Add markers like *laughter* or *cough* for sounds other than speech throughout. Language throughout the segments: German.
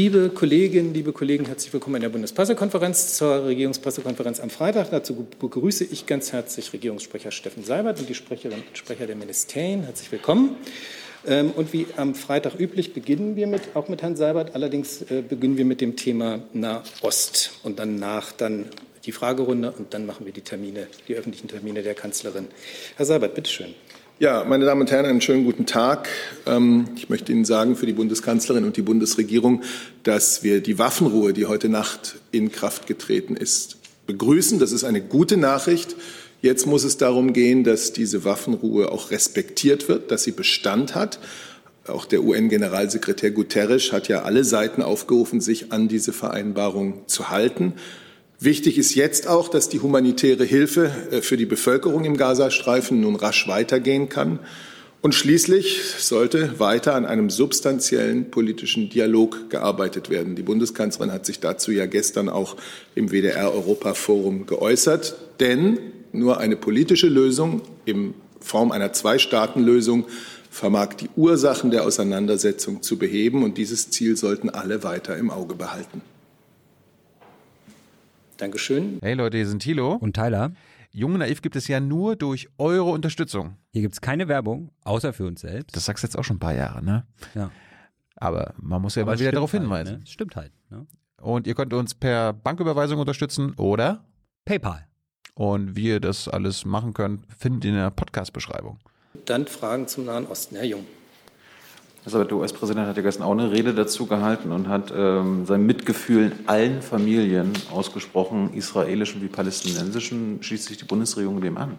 Liebe Kolleginnen, liebe Kollegen, herzlich willkommen in der Bundespressekonferenz zur Regierungspressekonferenz am Freitag. Dazu begrüße ich ganz herzlich Regierungssprecher Steffen Seibert und die Sprecherinnen und Sprecher der Ministerien. Herzlich willkommen. Ähm, und wie am Freitag üblich beginnen wir mit, auch mit Herrn Seibert. Allerdings äh, beginnen wir mit dem Thema Nahost und danach dann die Fragerunde und dann machen wir die Termine, die öffentlichen Termine der Kanzlerin. Herr Seibert, bitteschön. Ja, meine Damen und Herren, einen schönen guten Tag. Ähm, ich möchte Ihnen sagen für die Bundeskanzlerin und die Bundesregierung, dass wir die Waffenruhe, die heute Nacht in Kraft getreten ist, begrüßen. Das ist eine gute Nachricht. Jetzt muss es darum gehen, dass diese Waffenruhe auch respektiert wird, dass sie Bestand hat. Auch der UN-Generalsekretär Guterres hat ja alle Seiten aufgerufen, sich an diese Vereinbarung zu halten. Wichtig ist jetzt auch, dass die humanitäre Hilfe äh, für die Bevölkerung im Gazastreifen nun rasch weitergehen kann. Und schließlich sollte weiter an einem substanziellen politischen Dialog gearbeitet werden. Die Bundeskanzlerin hat sich dazu ja gestern auch im WDR-Europaforum geäußert. Denn nur eine politische Lösung in Form einer Zwei-Staaten-Lösung vermag die Ursachen der Auseinandersetzung zu beheben. Und dieses Ziel sollten alle weiter im Auge behalten. Dankeschön. Hey Leute, hier sind Thilo und Tyler. Jung und Naiv gibt es ja nur durch eure Unterstützung. Hier gibt es keine Werbung, außer für uns selbst. Das sagst du jetzt auch schon ein paar Jahre, ne? Ja. Aber man muss ja Aber mal wieder darauf halt, hinweisen. Ne? Stimmt halt. Ne? Und ihr könnt uns per Banküberweisung unterstützen oder PayPal. Und wie ihr das alles machen könnt, findet ihr in der Podcast-Beschreibung. Dann Fragen zum Nahen Osten. Herr Jung. Also der US-Präsident hat ja gestern auch eine Rede dazu gehalten und hat ähm, sein Mitgefühl allen Familien ausgesprochen, israelischen wie palästinensischen. Schließt sich die Bundesregierung dem an?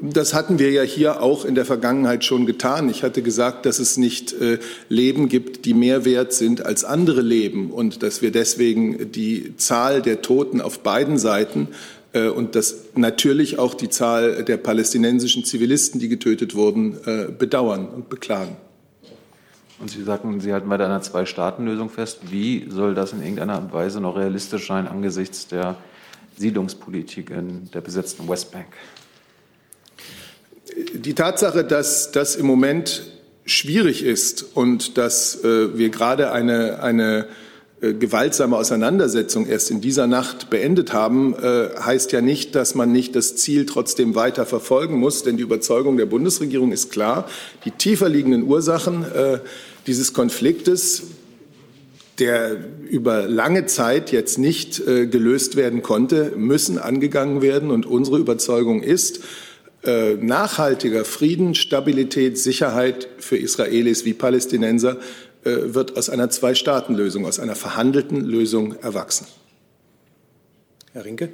Das hatten wir ja hier auch in der Vergangenheit schon getan. Ich hatte gesagt, dass es nicht äh, Leben gibt, die mehr wert sind als andere Leben und dass wir deswegen die Zahl der Toten auf beiden Seiten äh, und dass natürlich auch die Zahl der palästinensischen Zivilisten, die getötet wurden, äh, bedauern und beklagen. Und Sie sagten, Sie halten an einer Zwei-Staaten-Lösung fest. Wie soll das in irgendeiner Weise noch realistisch sein angesichts der Siedlungspolitik in der besetzten Westbank? Die Tatsache, dass das im Moment schwierig ist und dass äh, wir gerade eine, eine äh, gewaltsame Auseinandersetzung erst in dieser Nacht beendet haben, äh, heißt ja nicht, dass man nicht das Ziel trotzdem weiter verfolgen muss. Denn die Überzeugung der Bundesregierung ist klar, die tiefer liegenden Ursachen äh, dieses Konfliktes, der über lange Zeit jetzt nicht äh, gelöst werden konnte, müssen angegangen werden. Und unsere Überzeugung ist, äh, nachhaltiger Frieden, Stabilität, Sicherheit für Israelis wie Palästinenser äh, wird aus einer Zwei-Staaten-Lösung, aus einer verhandelten Lösung erwachsen. Herr Rinke.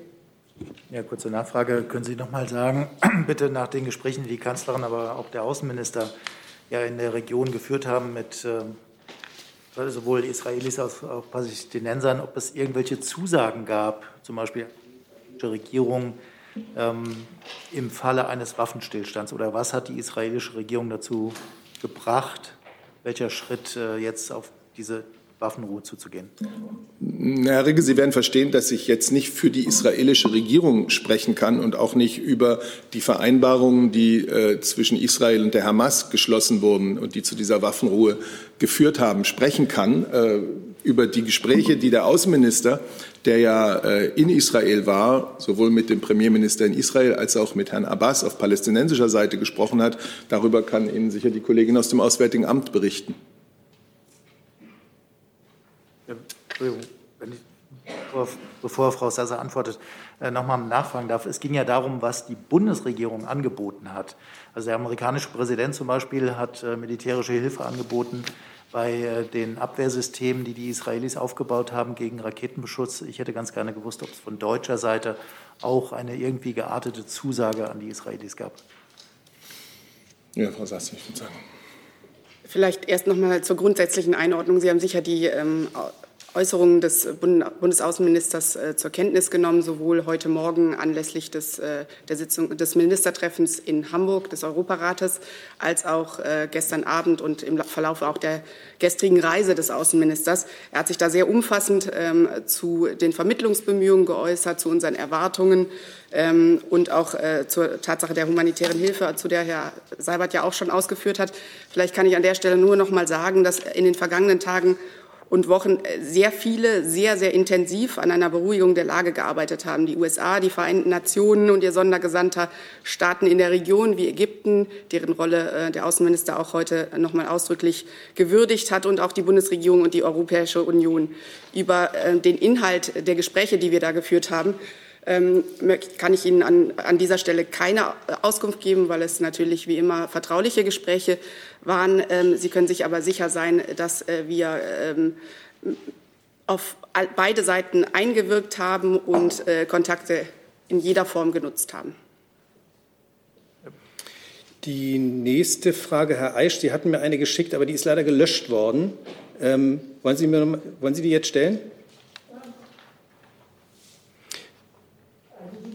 Ja, kurze Nachfrage. Können Sie noch mal sagen, *clears throat* bitte nach den Gesprächen, die die Kanzlerin, aber auch der Außenminister ja in der Region geführt haben mit äh, sowohl Israelis als auch Palästinensern, ob es irgendwelche Zusagen gab, zum Beispiel die Regierung ähm, im Falle eines Waffenstillstands oder was hat die israelische Regierung dazu gebracht, welcher Schritt äh, jetzt auf diese Waffenruhe zuzugehen. Herr Rigge, Sie werden verstehen, dass ich jetzt nicht für die israelische Regierung sprechen kann und auch nicht über die Vereinbarungen, die äh, zwischen Israel und der Hamas geschlossen wurden und die zu dieser Waffenruhe geführt haben, sprechen kann. Äh, über die Gespräche, die der Außenminister, der ja äh, in Israel war, sowohl mit dem Premierminister in Israel als auch mit Herrn Abbas auf palästinensischer Seite gesprochen hat, darüber kann Ihnen sicher die Kollegin aus dem Auswärtigen Amt berichten. Entschuldigung, wenn ich, bevor, bevor Frau Sasser antwortet, äh, nochmal nachfragen darf. Es ging ja darum, was die Bundesregierung angeboten hat. Also der amerikanische Präsident zum Beispiel hat äh, militärische Hilfe angeboten bei äh, den Abwehrsystemen, die die Israelis aufgebaut haben gegen Raketenbeschuss. Ich hätte ganz gerne gewusst, ob es von deutscher Seite auch eine irgendwie geartete Zusage an die Israelis gab. Ja, Frau Sasser, ich würde sagen. Vielleicht erst noch mal zur grundsätzlichen Einordnung. Sie haben sicher die ähm, Äußerungen des Bundesaußenministers äh, zur Kenntnis genommen, sowohl heute Morgen anlässlich des, äh, der Sitzung des Ministertreffens in Hamburg des Europarates als auch äh, gestern Abend und im Verlauf auch der gestrigen Reise des Außenministers. Er hat sich da sehr umfassend ähm, zu den Vermittlungsbemühungen geäußert, zu unseren Erwartungen ähm, und auch zur Tatsache der humanitären Hilfe, zu der Herr Seibert ja auch schon ausgeführt hat. Vielleicht kann ich an der Stelle nur noch mal sagen, dass in den vergangenen Tagen und Wochen äh, sehr viele, sehr, sehr intensiv an einer Beruhigung der Lage gearbeitet haben. Die USA, die Vereinten Nationen und ihr Sondergesandter Staaten in der Region wie Ägypten, deren Rolle äh, der Außenminister auch heute noch mal ausdrücklich gewürdigt hat und auch die Bundesregierung und die Europäische Union über äh, den Inhalt der Gespräche, die wir da geführt haben kann ich Ihnen an, an, dieser Stelle keine Auskunft geben, weil es natürlich wie immer vertrauliche Gespräche waren. Ähm, Sie können sich aber sicher sein, dass äh, wir ähm, auf beide Seiten eingewirkt haben und äh, Kontakte in jeder Form genutzt haben. Die nächste Frage, Herr Eisch, Sie hatten mir eine geschickt, aber die ist leider gelöscht worden. Ähm, wollen, Sie mir, wollen Sie die jetzt stellen?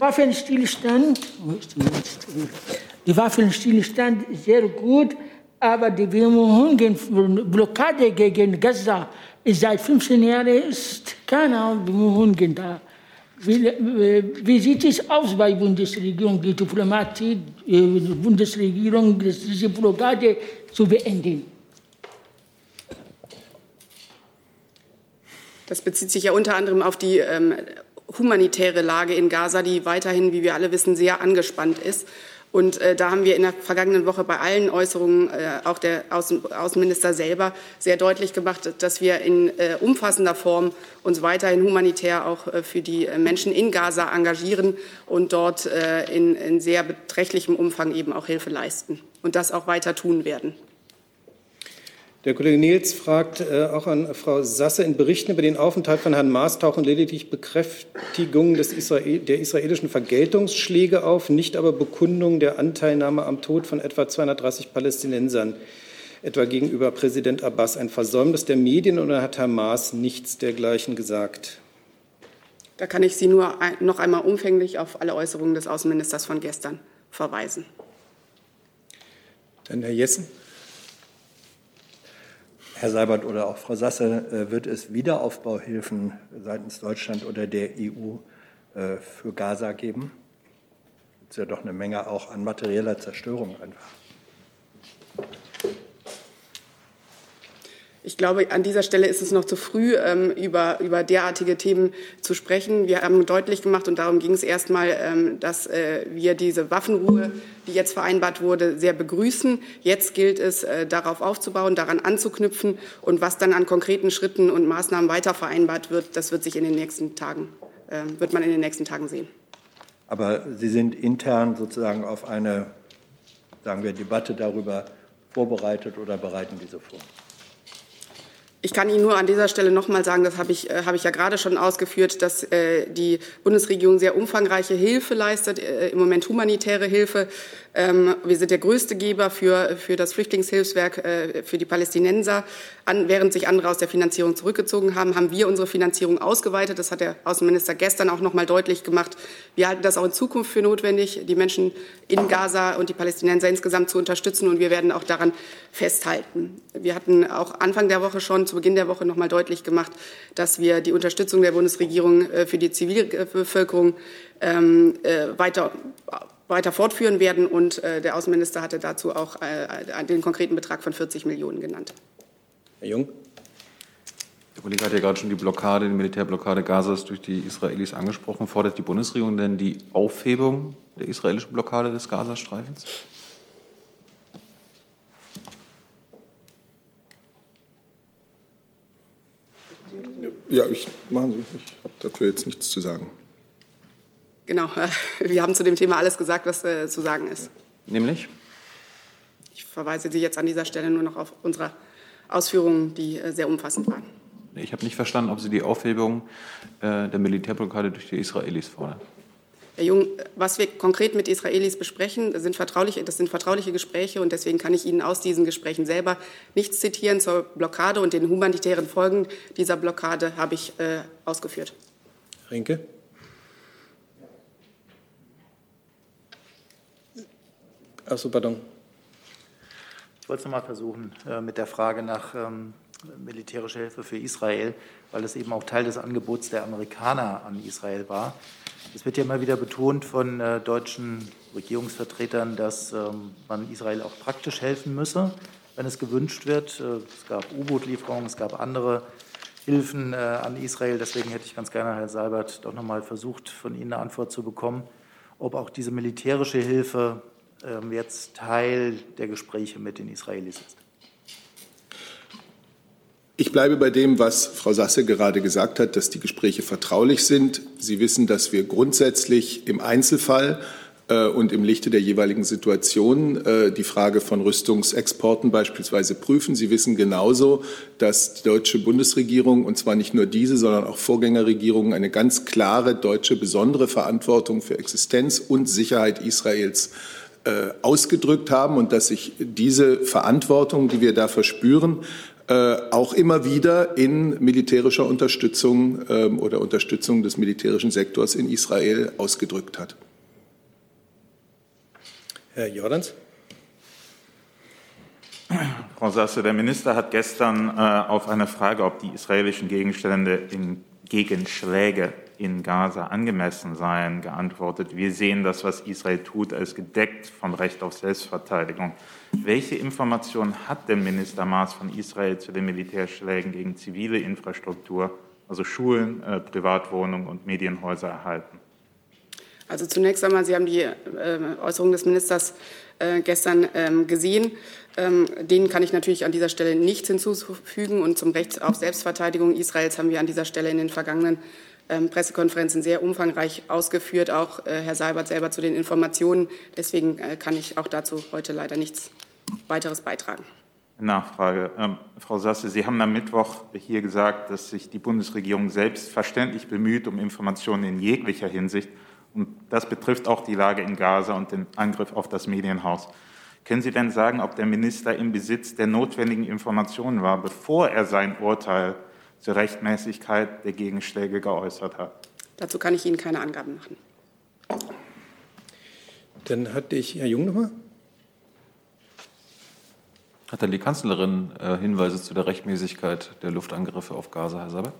Waffenstillstand, die Waffenstillstand ist sehr gut, aber die Bemühungen, Blockade gegen Gaza seit 15 Jahren ist keine Bemühungen da. Wie, wie, sieht es aus bei Bundesregierung, die Diplomatie, die Bundesregierung, diese Blockade zu beenden? Das bezieht sich ja unter anderem auf die ähm, humanitäre Lage in Gaza, die weiterhin, wie wir alle wissen, sehr angespannt ist. Und äh, da haben wir in der vergangenen Woche bei allen Äußerungen, äh, auch der Außen Außenminister selber, sehr deutlich gemacht, dass wir in äh, umfassender Form uns weiterhin humanitär auch äh, für die Menschen in Gaza engagieren und dort äh, in, in sehr beträchtlichem Umfang eben auch Hilfe leisten und das auch weiter tun werden. Der Kollege Nils fragt äh, auch an Frau Sasse, in Berichten über den Aufenthalt von Herrn Maas tauchen lediglich Bekräftigungen des Israel, der israelischen Vergeltungsschläge auf, nicht aber Bekundungen der Anteilnahme am Tod von etwa 230 Palästinensern, etwa gegenüber Präsident Abbas. Ein Versäumnis der Medien oder hat Herr Maas nichts dergleichen gesagt? Da kann ich Sie nur ein, noch einmal umfänglich auf alle Äußerungen des Außenministers von gestern verweisen. Dann Herr Jessen. Herr Seibert oder auch Frau Sasse, äh, wird es Wiederaufbauhilfen seitens Deutschland oder der EU äh, für Gaza geben? Es ist ja doch eine Menge auch an materieller Zerstörung einfach. Ich glaube, an dieser Stelle ist es noch zu früh, ähm, über, über derartige Themen zu sprechen. Wir haben deutlich gemacht, und darum ging es erstmal, ähm, dass äh, wir diese Waffenruhe, die jetzt vereinbart wurde, sehr begrüßen. Jetzt gilt es, äh, darauf aufzubauen, daran anzuknüpfen. Und was dann an konkreten Schritten und Maßnahmen weiter vereinbart wird, das wird sich in den nächsten Tagen, äh, wird man in den nächsten Tagen sehen. Aber Sie sind intern sozusagen auf eine, sagen wir, Debatte darüber vorbereitet oder bereiten diese vor? Ich kann Ihnen nur an dieser Stelle noch mal sagen, das habe ich, äh, habe ich ja gerade schon ausgeführt, dass äh, die Bundesregierung sehr umfangreiche Hilfe leistet, äh, im Moment humanitäre Hilfe. Ähm, wir sind der größte Geber für, für das Flüchtlingshilfswerk äh, für die Palästinenser. An, während sich andere aus der Finanzierung zurückgezogen haben, haben wir unsere Finanzierung ausgeweitet. Das hat der Außenminister gestern auch noch mal deutlich gemacht. Wir halten das auch in Zukunft für notwendig, die Menschen in Gaza und die Palästinenser insgesamt zu unterstützen. Und wir werden auch daran festhalten. Wir hatten auch Anfang der Woche schon, zu Beginn der Woche noch mal deutlich gemacht, dass wir die Unterstützung der Bundesregierung äh, für die Zivilbevölkerung ähm, äh, weiter weiter fortführen werden. Und äh, der Außenminister hatte dazu auch äh, den konkreten Betrag von 40 Millionen genannt. Herr Jung. Der Kollege hat ja gerade schon die Blockade, die Militärblockade Gazas durch die Israelis angesprochen. Fordert die Bundesregierung denn die Aufhebung der israelischen Blockade des Gazastreifens? Ja, ich, machen Sie. Ich habe dafür jetzt nichts zu sagen. Genau, *laughs* wir haben zu dem Thema alles gesagt, was äh, zu sagen ist. Nämlich? Ich verweise Sie jetzt an dieser Stelle nur noch auf unsere Ausführungen, die äh, sehr umfassend waren. Ich habe nicht verstanden, ob Sie die Aufhebung äh, der Militärblockade durch die Israelis fordern. Herr Jung, was wir konkret mit Israelis besprechen, sind vertrauliche, das sind vertrauliche Gespräche und deswegen kann ich Ihnen aus diesen Gesprächen selber nichts zitieren zur Blockade und den humanitären Folgen dieser Blockade habe ich äh, ausgeführt. Rinke. Achso, pardon. Ich wollte es nochmal versuchen äh, mit der Frage nach ähm, militärischer Hilfe für Israel, weil es eben auch Teil des Angebots der Amerikaner an Israel war. Es wird ja immer wieder betont von äh, deutschen Regierungsvertretern, dass ähm, man Israel auch praktisch helfen müsse, wenn es gewünscht wird. Äh, es gab U-Boot-Lieferungen, es gab andere Hilfen an Israel. Deswegen hätte ich ganz gerne, Herr Seibert, doch noch mal versucht, von Ihnen eine Antwort zu bekommen, ob auch diese militärische Hilfe jetzt Teil der Gespräche mit den Israelis ist. Ich bleibe bei dem, was Frau Sasse gerade gesagt hat, dass die Gespräche vertraulich sind. Sie wissen, dass wir grundsätzlich im Einzelfall äh, und im Lichte der jeweiligen Situation äh, die Frage von Rüstungsexporten beispielsweise prüfen. Sie wissen genauso, dass die deutsche Bundesregierung, und zwar nicht nur diese, sondern auch Vorgängerregierungen, eine ganz klare deutsche besondere Verantwortung für Existenz und Sicherheit Israels äh, ausgedrückt haben und dass sich diese Verantwortung, die wir da verspüren, äh, auch immer wieder in militärischer Unterstützung ähm, oder Unterstützung des militärischen Sektors in Israel ausgedrückt hat. Herr Jordans. Frau Sasse, der Minister hat gestern äh, auf eine Frage, ob die israelischen Gegenstände in Gegenschläge in Gaza angemessen seien, geantwortet. Wir sehen das, was Israel tut, als gedeckt vom Recht auf Selbstverteidigung. Welche Informationen hat denn Minister Maas von Israel zu den Militärschlägen gegen zivile Infrastruktur, also Schulen, äh, Privatwohnungen und Medienhäuser erhalten? Also zunächst einmal, Sie haben die äh, Äußerung des Ministers äh, gestern ähm, gesehen. Ähm, denen kann ich natürlich an dieser Stelle nichts hinzufügen. Und zum Recht auf Selbstverteidigung Israels haben wir an dieser Stelle in den vergangenen Pressekonferenzen sehr umfangreich ausgeführt, auch äh, Herr Seibert selber zu den Informationen. Deswegen äh, kann ich auch dazu heute leider nichts weiteres beitragen. Nachfrage. Ähm, Frau Sasse, Sie haben am Mittwoch hier gesagt, dass sich die Bundesregierung selbstverständlich bemüht um Informationen in jeglicher Hinsicht. Und das betrifft auch die Lage in Gaza und den Angriff auf das Medienhaus. Können Sie denn sagen, ob der Minister im Besitz der notwendigen Informationen war, bevor er sein Urteil zur Rechtmäßigkeit der Gegenschläge geäußert hat? Dazu kann ich Ihnen keine Angaben machen. Dann hatte ich Herr Jung nochmal. Hat denn die Kanzlerin äh, Hinweise zu der Rechtmäßigkeit der Luftangriffe auf Gaza, Herr Saber?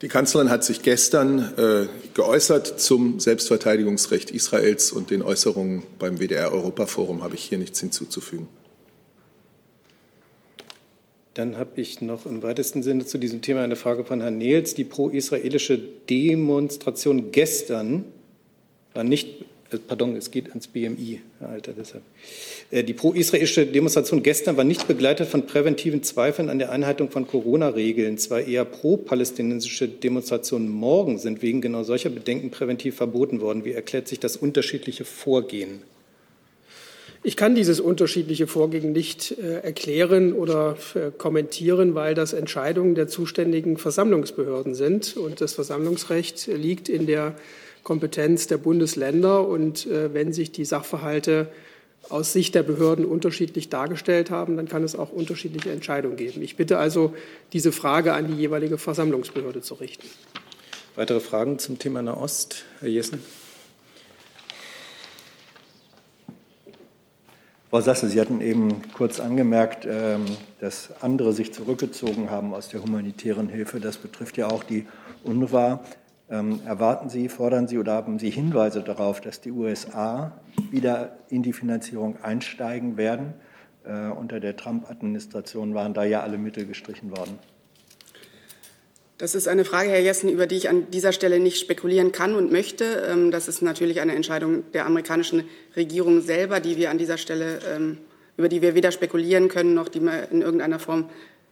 Die Kanzlerin hat sich gestern äh, geäußert zum Selbstverteidigungsrecht Israels und den Äußerungen beim WDR-Europaforum habe ich hier nichts hinzuzufügen. Dann habe ich noch im weitesten Sinne zu diesem Thema eine Frage von Herrn Nehls. Die pro-israelische Demonstration gestern war nicht äh, pardon, es geht ans BMI, Herr Alter, deshalb. Äh, die pro-israelische Demonstration gestern war nicht begleitet von präventiven Zweifeln an der Einhaltung von Corona-Regeln. Zwar eher pro-palästinensische Demonstrationen morgen sind wegen genau solcher Bedenken präventiv verboten worden. Wie erklärt sich das unterschiedliche Vorgehen? Ich kann dieses unterschiedliche Vorgehen nicht äh, erklären oder äh, kommentieren, weil das Entscheidungen der zuständigen Versammlungsbehörden sind. Und das Versammlungsrecht liegt in der Kompetenz der Bundesländer. Und äh, wenn sich die Sachverhalte aus Sicht der Behörden unterschiedlich dargestellt haben, dann kann es auch unterschiedliche Entscheidungen geben. Ich bitte also, diese Frage an die jeweilige Versammlungsbehörde zu richten. Weitere Fragen zum Thema Nahost? Herr Jessen. Frau Sasse, Sie hatten eben kurz angemerkt, ähm, dass andere sich zurückgezogen haben aus der humanitären Hilfe. Das betrifft ja auch die UNRWA. Ähm, erwarten Sie, fordern Sie oder haben Sie Hinweise darauf, dass die USA wieder in die Finanzierung einsteigen werden? Äh, unter der Trump-Administration waren da ja alle Mittel gestrichen worden. Das ist eine Frage, Herr Jessen, über die ich an dieser Stelle nicht spekulieren kann und möchte. Ähm, das ist natürlich eine Entscheidung der amerikanischen Regierung selber, die wir an dieser Stelle, ähm, über die wir weder spekulieren können, noch die wir in irgendeiner Form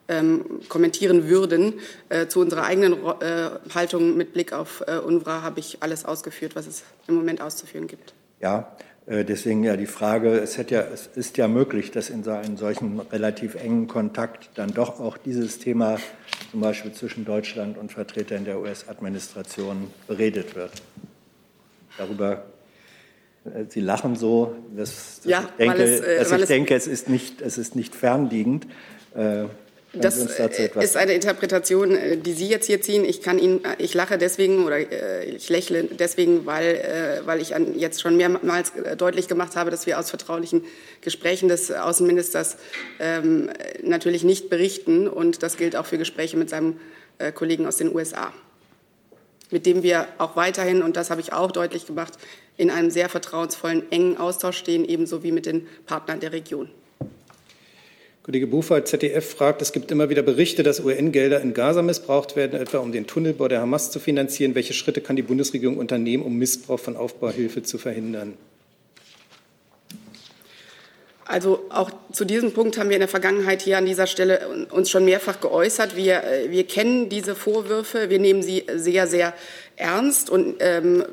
ähm, kommentieren würden. Äh, zu unserer eigenen äh, Haltung mit Blick auf äh, UNRWA habe ich alles ausgeführt, was es im Moment auszuführen gibt. Ja, deswegen ja die Frage, es, ja, es, ist ja möglich, dass in so einem solchen relativ engen Kontakt dann doch auch dieses Thema zum Beispiel zwischen Deutschland und Vertretern der US-Administration beredet wird. Darüber äh, Sie lachen so, dass, dass ja, ich, denke, es, äh, dass ich denke, es ist nicht, es ist nicht fernliegend. Äh, das ist eine Interpretation, äh, die Sie jetzt hier ziehen. Ich kann Ihnen, äh, ich lache deswegen oder äh, ich lächle deswegen, weil, weil ich jetzt schon mehrmals deutlich gemacht habe, dass wir aus vertraulichen Gesprächen des Außenministers ähm, natürlich nicht berichten. Und das gilt auch für Gespräche mit seinem Kollegen aus den USA, mit dem wir auch weiterhin, und das habe ich auch deutlich gemacht, in einem sehr vertrauensvollen, engen Austausch stehen, ebenso wie mit den Partnern der Region. Kollege Buchwald, ZDF, fragt, es gibt immer wieder Berichte, dass UN-Gelder in Gaza missbraucht werden, etwa um den Tunnelbau der Hamas zu finanzieren. Welche Schritte kann die Bundesregierung unternehmen, um Missbrauch von Aufbauhilfe zu verhindern? Also auch zu diesem Punkt haben wir in der Vergangenheit hier an dieser Stelle uns schon mehrfach geäußert. Wir, äh, wir kennen diese Vorwürfe, wir nehmen sie sehr, sehr ernst und ähm,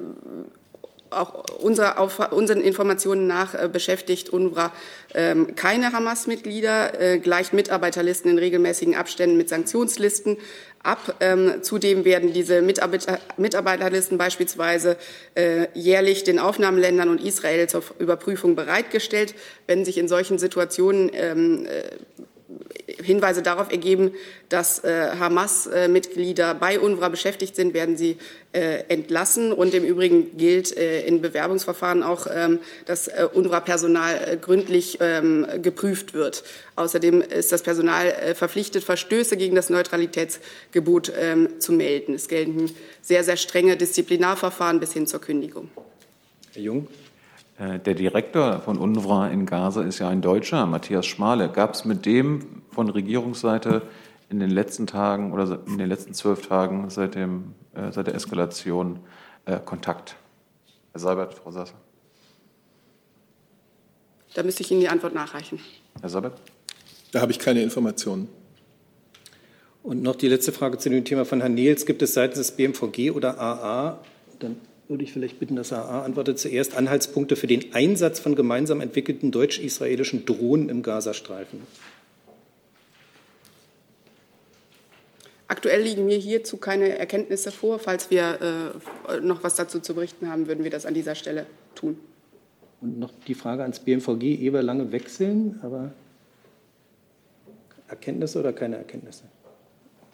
auch unserer, auf, unseren Informationen nach äh, beschäftigt UNRWA ähm, keine Hamas-Mitglieder, äh, gleicht Mitarbeiterlisten in regelmäßigen Abständen mit Sanktionslisten ab. Ähm, zudem werden diese Mitarbeiter, Mitarbeiterlisten beispielsweise äh, jährlich den Aufnahmeländern und Israel zur Überprüfung bereitgestellt. Wenn sich in solchen Situationen ähm, äh, Hinweise darauf ergeben, dass äh, Hamas-Mitglieder bei UNRWA beschäftigt sind, werden sie äh, entlassen. Und im Übrigen gilt äh, in Bewerbungsverfahren auch, ähm, dass äh, UNRWA-Personal äh, gründlich ähm, geprüft wird. Außerdem ist das Personal äh, verpflichtet, Verstöße gegen das Neutralitätsgebot ähm, zu melden. Es gelten sehr, sehr strenge Disziplinarverfahren bis hin zur Kündigung. Herr Jung. Äh, der Direktor von UNRWA in Gaza ist ja ein Deutscher, Matthias Schmale. Gab es mit dem von Regierungsseite in den letzten Tagen oder in den letzten zwölf Tagen seit, dem, äh, seit der Eskalation äh, Kontakt? Herr Seibert, Frau Sasser. Da müsste ich Ihnen die Antwort nachreichen. Herr Seibert? Da habe ich keine Informationen. Und noch die letzte Frage zu dem Thema von Herrn Nils. Gibt es seitens des BMVG oder AA, dann würde ich vielleicht bitten, dass AA antwortet zuerst, Anhaltspunkte für den Einsatz von gemeinsam entwickelten deutsch-israelischen Drohnen im Gazastreifen? Aktuell liegen mir hierzu keine Erkenntnisse vor. Falls wir äh, noch was dazu zu berichten haben, würden wir das an dieser Stelle tun. Und noch die Frage ans BMVG, Eber lange wechseln, aber Erkenntnisse oder keine Erkenntnisse?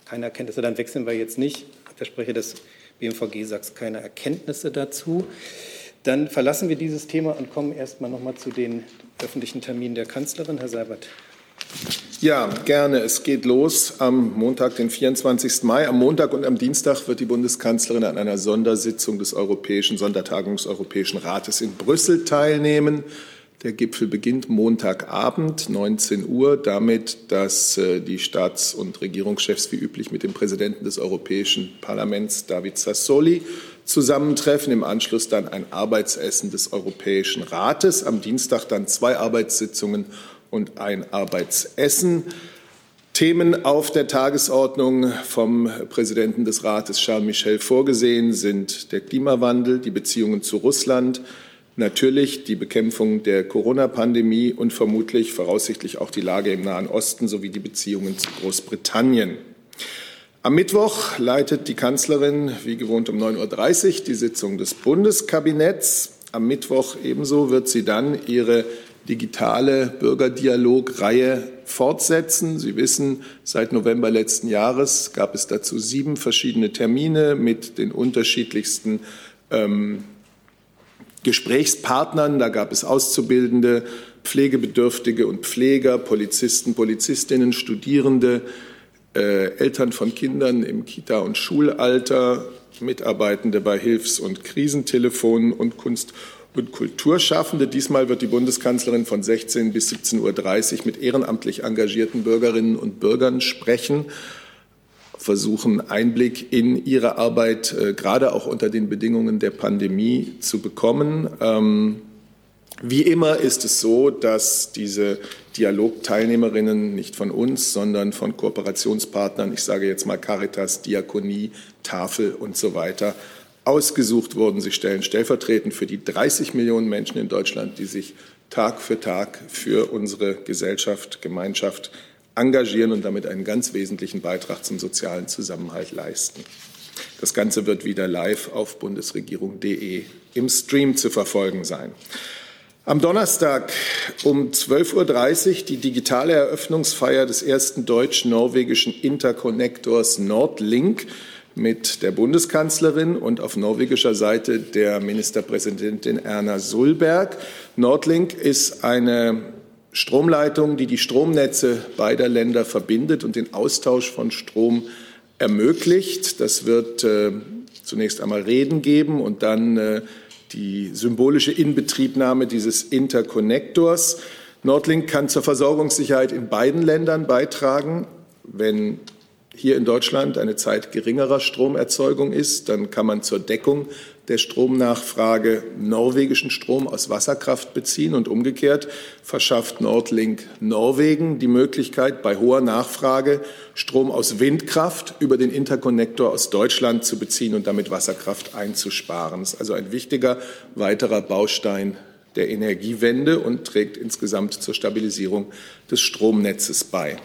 Keine Erkenntnisse, dann wechseln wir jetzt nicht. Der Sprecher des BMVG sagt keine Erkenntnisse dazu. Dann verlassen wir dieses Thema und kommen erst mal noch mal zu den öffentlichen Terminen der Kanzlerin. Herr Seibert. Ja, gerne. Es geht los am Montag, den 24. Mai. Am Montag und am Dienstag wird die Bundeskanzlerin an einer Sondersitzung des Europäischen Sondertagung des Europäischen Rates in Brüssel teilnehmen. Der Gipfel beginnt Montagabend, 19 Uhr, damit, dass äh, die Staats- und Regierungschefs wie üblich mit dem Präsidenten des Europäischen Parlaments, David Sassoli, zusammentreffen. Im Anschluss dann ein Arbeitsessen des Europäischen Rates. Am Dienstag dann zwei Arbeitssitzungen und ein Arbeitsessen. Themen auf der Tagesordnung vom Präsidenten des Rates Charles Michel vorgesehen sind der Klimawandel, die Beziehungen zu Russland, natürlich die Bekämpfung der Corona-Pandemie und vermutlich voraussichtlich auch die Lage im Nahen Osten sowie die Beziehungen zu Großbritannien. Am Mittwoch leitet die Kanzlerin wie gewohnt um 9.30 Uhr die Sitzung des Bundeskabinetts. Am Mittwoch ebenso wird sie dann ihre digitale Bürgerdialogreihe fortsetzen. Sie wissen, seit November letzten Jahres gab es dazu sieben verschiedene Termine mit den unterschiedlichsten ähm, Gesprächspartnern. Da gab es Auszubildende, Pflegebedürftige und Pfleger, Polizisten, Polizistinnen, Studierende, äh, Eltern von Kindern im Kita- und Schulalter, Mitarbeitende bei Hilfs- und Krisentelefonen und Kunst- und Kulturschaffende. Diesmal wird die Bundeskanzlerin von 16 bis 17.30 Uhr mit ehrenamtlich engagierten Bürgerinnen und Bürgern sprechen, versuchen Einblick in ihre Arbeit, äh, gerade auch unter den Bedingungen der Pandemie, zu bekommen. Ähm, wie immer ist es so, dass diese Dialogteilnehmerinnen nicht von uns, sondern von Kooperationspartnern, ich sage jetzt mal Caritas, Diakonie, Tafel und so weiter, ausgesucht wurden. Sie stellen stellvertretend für die 30 Millionen Menschen in Deutschland, die sich Tag für Tag für unsere Gesellschaft, Gemeinschaft engagieren und damit einen ganz wesentlichen Beitrag zum sozialen Zusammenhalt leisten. Das Ganze wird wieder live auf bundesregierung.de im Stream zu verfolgen sein. Am Donnerstag um 12.30 Uhr die digitale Eröffnungsfeier des ersten deutsch-norwegischen Interconnectors Nordlink mit der Bundeskanzlerin und auf norwegischer Seite der Ministerpräsidentin Erna Sulberg. Nordlink ist eine Stromleitung, die die Stromnetze beider Länder verbindet und den Austausch von Strom ermöglicht. Das wird äh, zunächst einmal Reden geben und dann äh, die symbolische Inbetriebnahme dieses Interconnectors. Nordlink kann zur Versorgungssicherheit in beiden Ländern beitragen. Wenn hier in Deutschland eine Zeit geringerer Stromerzeugung ist, dann kann man zur Deckung der Stromnachfrage norwegischen Strom aus Wasserkraft beziehen und umgekehrt verschafft Nordlink Norwegen die Möglichkeit, bei hoher Nachfrage Strom aus Windkraft über den Interkonnektor aus Deutschland zu beziehen und damit Wasserkraft einzusparen. Das ist also ein wichtiger weiterer Baustein der Energiewende und trägt insgesamt zur Stabilisierung des Stromnetzes bei.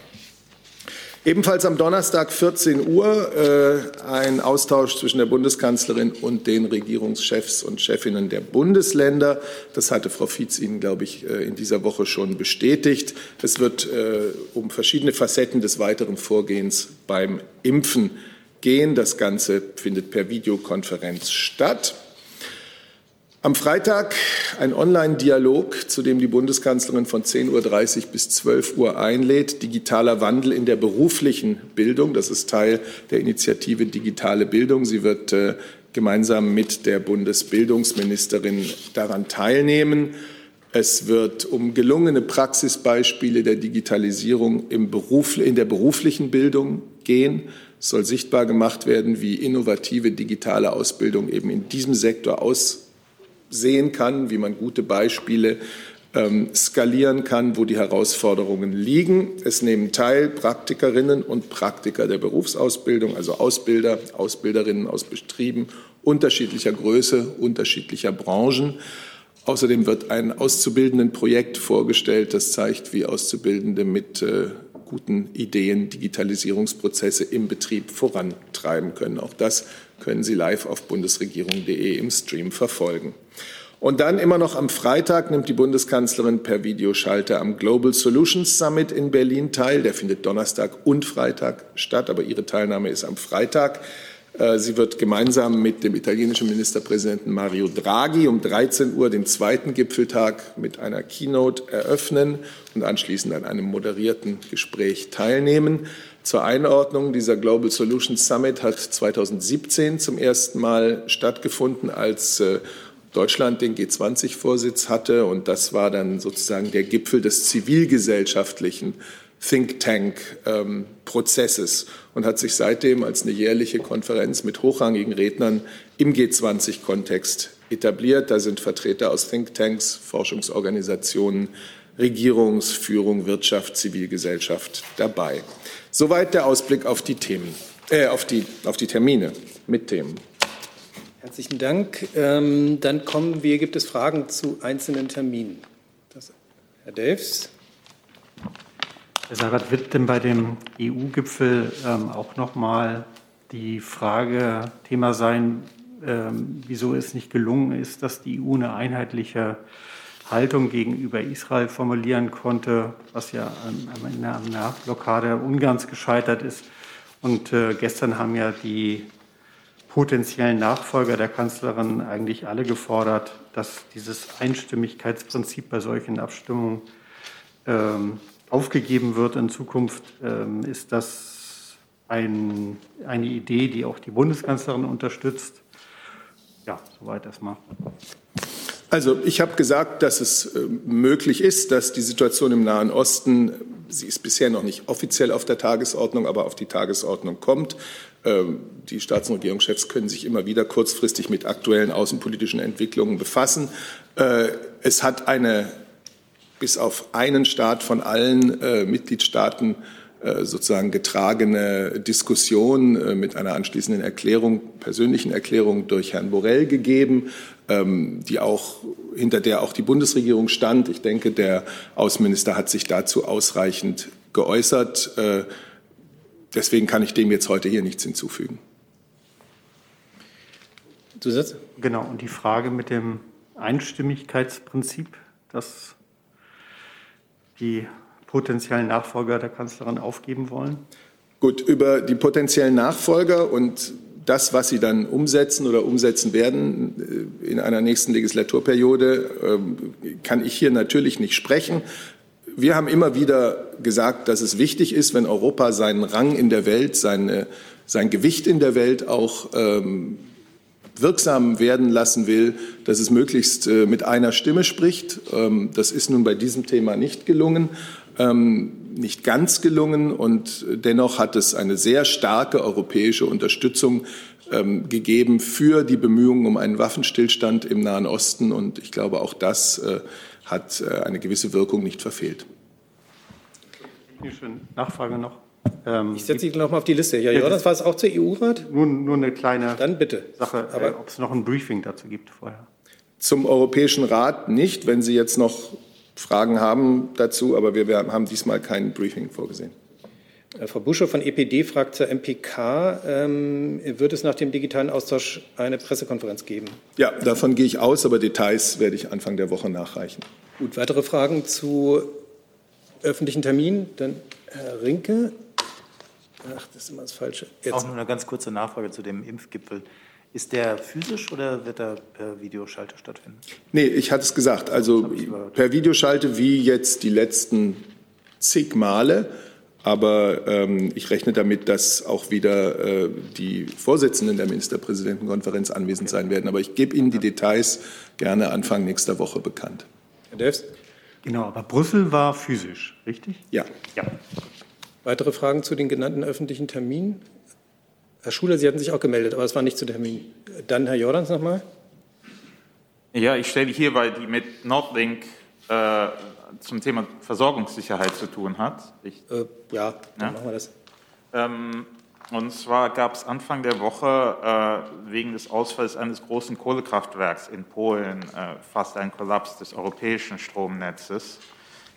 Ebenfalls am Donnerstag 14 Uhr äh, ein Austausch zwischen der Bundeskanzlerin und den Regierungschefs und Chefinnen der Bundesländer. Das hatte Frau Fietz Ihnen, glaube ich, äh, in dieser Woche schon bestätigt. Es wird äh, um verschiedene Facetten des weiteren Vorgehens beim Impfen gehen. Das Ganze findet per Videokonferenz statt. Am Freitag ein Online-Dialog, zu dem die Bundeskanzlerin von 10.30 Uhr bis 12 Uhr einlädt. Digitaler Wandel in der beruflichen Bildung. Das ist Teil der Initiative Digitale Bildung. Sie wird äh, gemeinsam mit der Bundesbildungsministerin daran teilnehmen. Es wird um gelungene Praxisbeispiele der Digitalisierung im Beruf, in der beruflichen Bildung gehen. Es soll sichtbar gemacht werden, wie innovative digitale Ausbildung eben in diesem Sektor aus sehen kann, wie man gute Beispiele ähm, skalieren kann, wo die Herausforderungen liegen. Es nehmen teil Praktikerinnen und Praktiker der Berufsausbildung, also Ausbilder, Ausbilderinnen aus Betrieben unterschiedlicher Größe, unterschiedlicher Branchen. Außerdem wird ein Auszubildendenprojekt vorgestellt, das zeigt, wie Auszubildende mit äh, guten Ideen Digitalisierungsprozesse im Betrieb vorantreiben können. Auch das können Sie live auf bundesregierung.de im Stream verfolgen. Und dann immer noch am Freitag nimmt die Bundeskanzlerin per Videoschalter am Global Solutions Summit in Berlin teil. Der findet Donnerstag und Freitag statt, aber ihre Teilnahme ist am Freitag. Äh, sie wird gemeinsam mit dem italienischen Ministerpräsidenten Mario Draghi um 13 Uhr den zweiten Gipfeltag mit einer Keynote eröffnen und anschließend an einem moderierten Gespräch teilnehmen. Zur Einordnung, dieser Global Solutions Summit hat 2017 zum ersten Mal stattgefunden, als äh, Deutschland den G20-Vorsitz hatte. Und das war dann sozusagen der Gipfel des zivilgesellschaftlichen Think Tank-Prozesses ähm, und hat sich seitdem als eine jährliche Konferenz mit hochrangigen Rednern im G20-Kontext etabliert. Da sind Vertreter aus Thinktanks, Forschungsorganisationen, Regierungsführung, Wirtschaft, Zivilgesellschaft dabei. Soweit der Ausblick auf die Themen, äh, auf die, auf die Termine mit Themen. Herzlichen Dank. Ähm, dann kommen wir, gibt es Fragen zu einzelnen Terminen? Das, Herr Delfs. Herr Sarat, wird denn bei dem EU-Gipfel ähm, auch noch mal die Frage Thema sein, ähm, wieso es nicht gelungen ist, dass die EU eine einheitliche Haltung gegenüber Israel formulieren konnte, was ja an einer Blockade Ungarns gescheitert ist. Und äh, gestern haben ja die potenziellen Nachfolger der Kanzlerin eigentlich alle gefordert, dass dieses Einstimmigkeitsprinzip bei solchen Abstimmungen ähm, aufgegeben wird in Zukunft. Ähm, ist das ein, eine Idee, die auch die Bundeskanzlerin unterstützt? Ja, soweit erstmal. Also ich habe gesagt, dass es äh, möglich ist, dass die Situation im Nahen Osten, sie ist bisher noch nicht offiziell auf der Tagesordnung, aber auf die Tagesordnung kommt. Ähm, die Staats- und Regierungschefs können sich immer wieder kurzfristig mit aktuellen außenpolitischen Entwicklungen befassen. Äh, es hat eine bis auf einen Staat von allen äh, Mitgliedstaaten sozusagen getragene Diskussion mit einer anschließenden Erklärung, persönlichen Erklärung durch Herrn Borrell gegeben. Ähm, die auch, hinter der auch die Bundesregierung stand. Ich denke, der Außenminister hat sich dazu ausreichend geäußert. Äh, deswegen kann ich dem jetzt heute hier nichts hinzufügen. Zusatz? Genau, und die Frage mit dem Einstimmigkeitsprinzip, dass die potenziellen Nachfolger der Kanzlerin aufgeben wollen? Gut, über die potenziellen Nachfolger und das, was Sie dann umsetzen oder umsetzen werden äh, in einer nächsten Legislaturperiode, ähm, kann ich hier natürlich nicht sprechen. Wir haben immer wieder gesagt, dass es wichtig ist, wenn Europa seinen Rang in der Welt, seine, sein Gewicht in der Welt auch ähm, wirksam werden lassen will, dass es möglichst äh, mit einer Stimme spricht. Ähm, das ist nun bei diesem Thema nicht gelungen, ähm, nicht ganz gelungen. Und dennoch hat es eine sehr starke europäische Unterstützung ähm, gegeben für die Bemühungen um einen Waffenstillstand im Nahen Osten. Und ich glaube, auch das äh, hat äh, eine gewisse Wirkung nicht verfehlt. Technische Nachfrage noch. Ähm, ich setze Sie noch mal auf die Liste. Ja, ja, das war es auch zur EU-Rat? Nur, nur eine kleine Dann bitte. Sache, äh, ob es noch ein Briefing dazu gibt vorher. Zum Europäischen Rat nicht, wenn Sie jetzt noch Fragen haben dazu, aber wir, wir haben diesmal kein Briefing vorgesehen. Äh, Frau Buschow von EPD fragt zur MPK, ähm, wird es nach dem digitalen Austausch eine Pressekonferenz geben? Ja, davon gehe ich aus, aber Details werde ich Anfang der Woche nachreichen. Gut, weitere Fragen zu öffentlichen Terminen? Dann Herr Rinke. Ach, das ist immer das Falsche. Jetzt. Auch nur eine ganz kurze Nachfrage zu dem Impfgipfel. Ist der physisch oder wird er per Videoschalte stattfinden? Nee, ich hatte es gesagt. Also per Videoschalte wie jetzt die letzten zig Male. Aber ähm, ich rechne damit, dass auch wieder äh, die Vorsitzenden der Ministerpräsidentenkonferenz anwesend sein werden. Aber ich gebe Ihnen die Details gerne Anfang nächster Woche bekannt. Herr Devs? Genau, aber Brüssel war physisch, richtig? Ja. Ja. Weitere Fragen zu den genannten öffentlichen Terminen? Herr Schuler, Sie hatten sich auch gemeldet, aber es war nicht zu Termin. Dann Herr Jordans nochmal. Ja, ich stelle hier, weil die mit Nordlink äh, zum Thema Versorgungssicherheit zu tun hat. Ich, äh, ja, dann ja? machen wir das. Ähm, und zwar gab es Anfang der Woche äh, wegen des Ausfalls eines großen Kohlekraftwerks in Polen äh, fast einen Kollaps des europäischen Stromnetzes.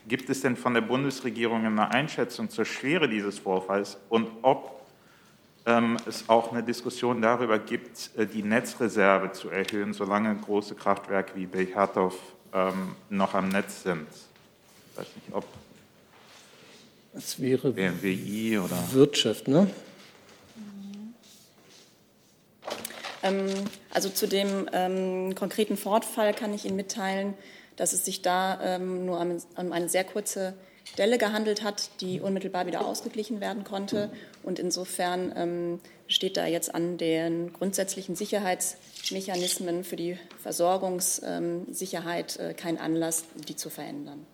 Gibt es denn von der Bundesregierung eine Einschätzung zur Schwere dieses Vorfalls und ob ähm, es auch eine Diskussion darüber gibt, äh, die Netzreserve zu erhöhen, solange große Kraftwerke wie Bechertow ähm, noch am Netz sind? Ich weiß nicht, ob das wäre BMWI oder Wirtschaft, ne? Ähm, also zu dem ähm, konkreten Fortfall kann ich Ihnen mitteilen, dass es sich da ähm, nur um, um eine sehr kurze Delle gehandelt hat, die unmittelbar wieder ausgeglichen werden konnte. Und insofern ähm, steht da jetzt an den grundsätzlichen Sicherheitsmechanismen für die Versorgungssicherheit äh, kein Anlass, die zu verändern.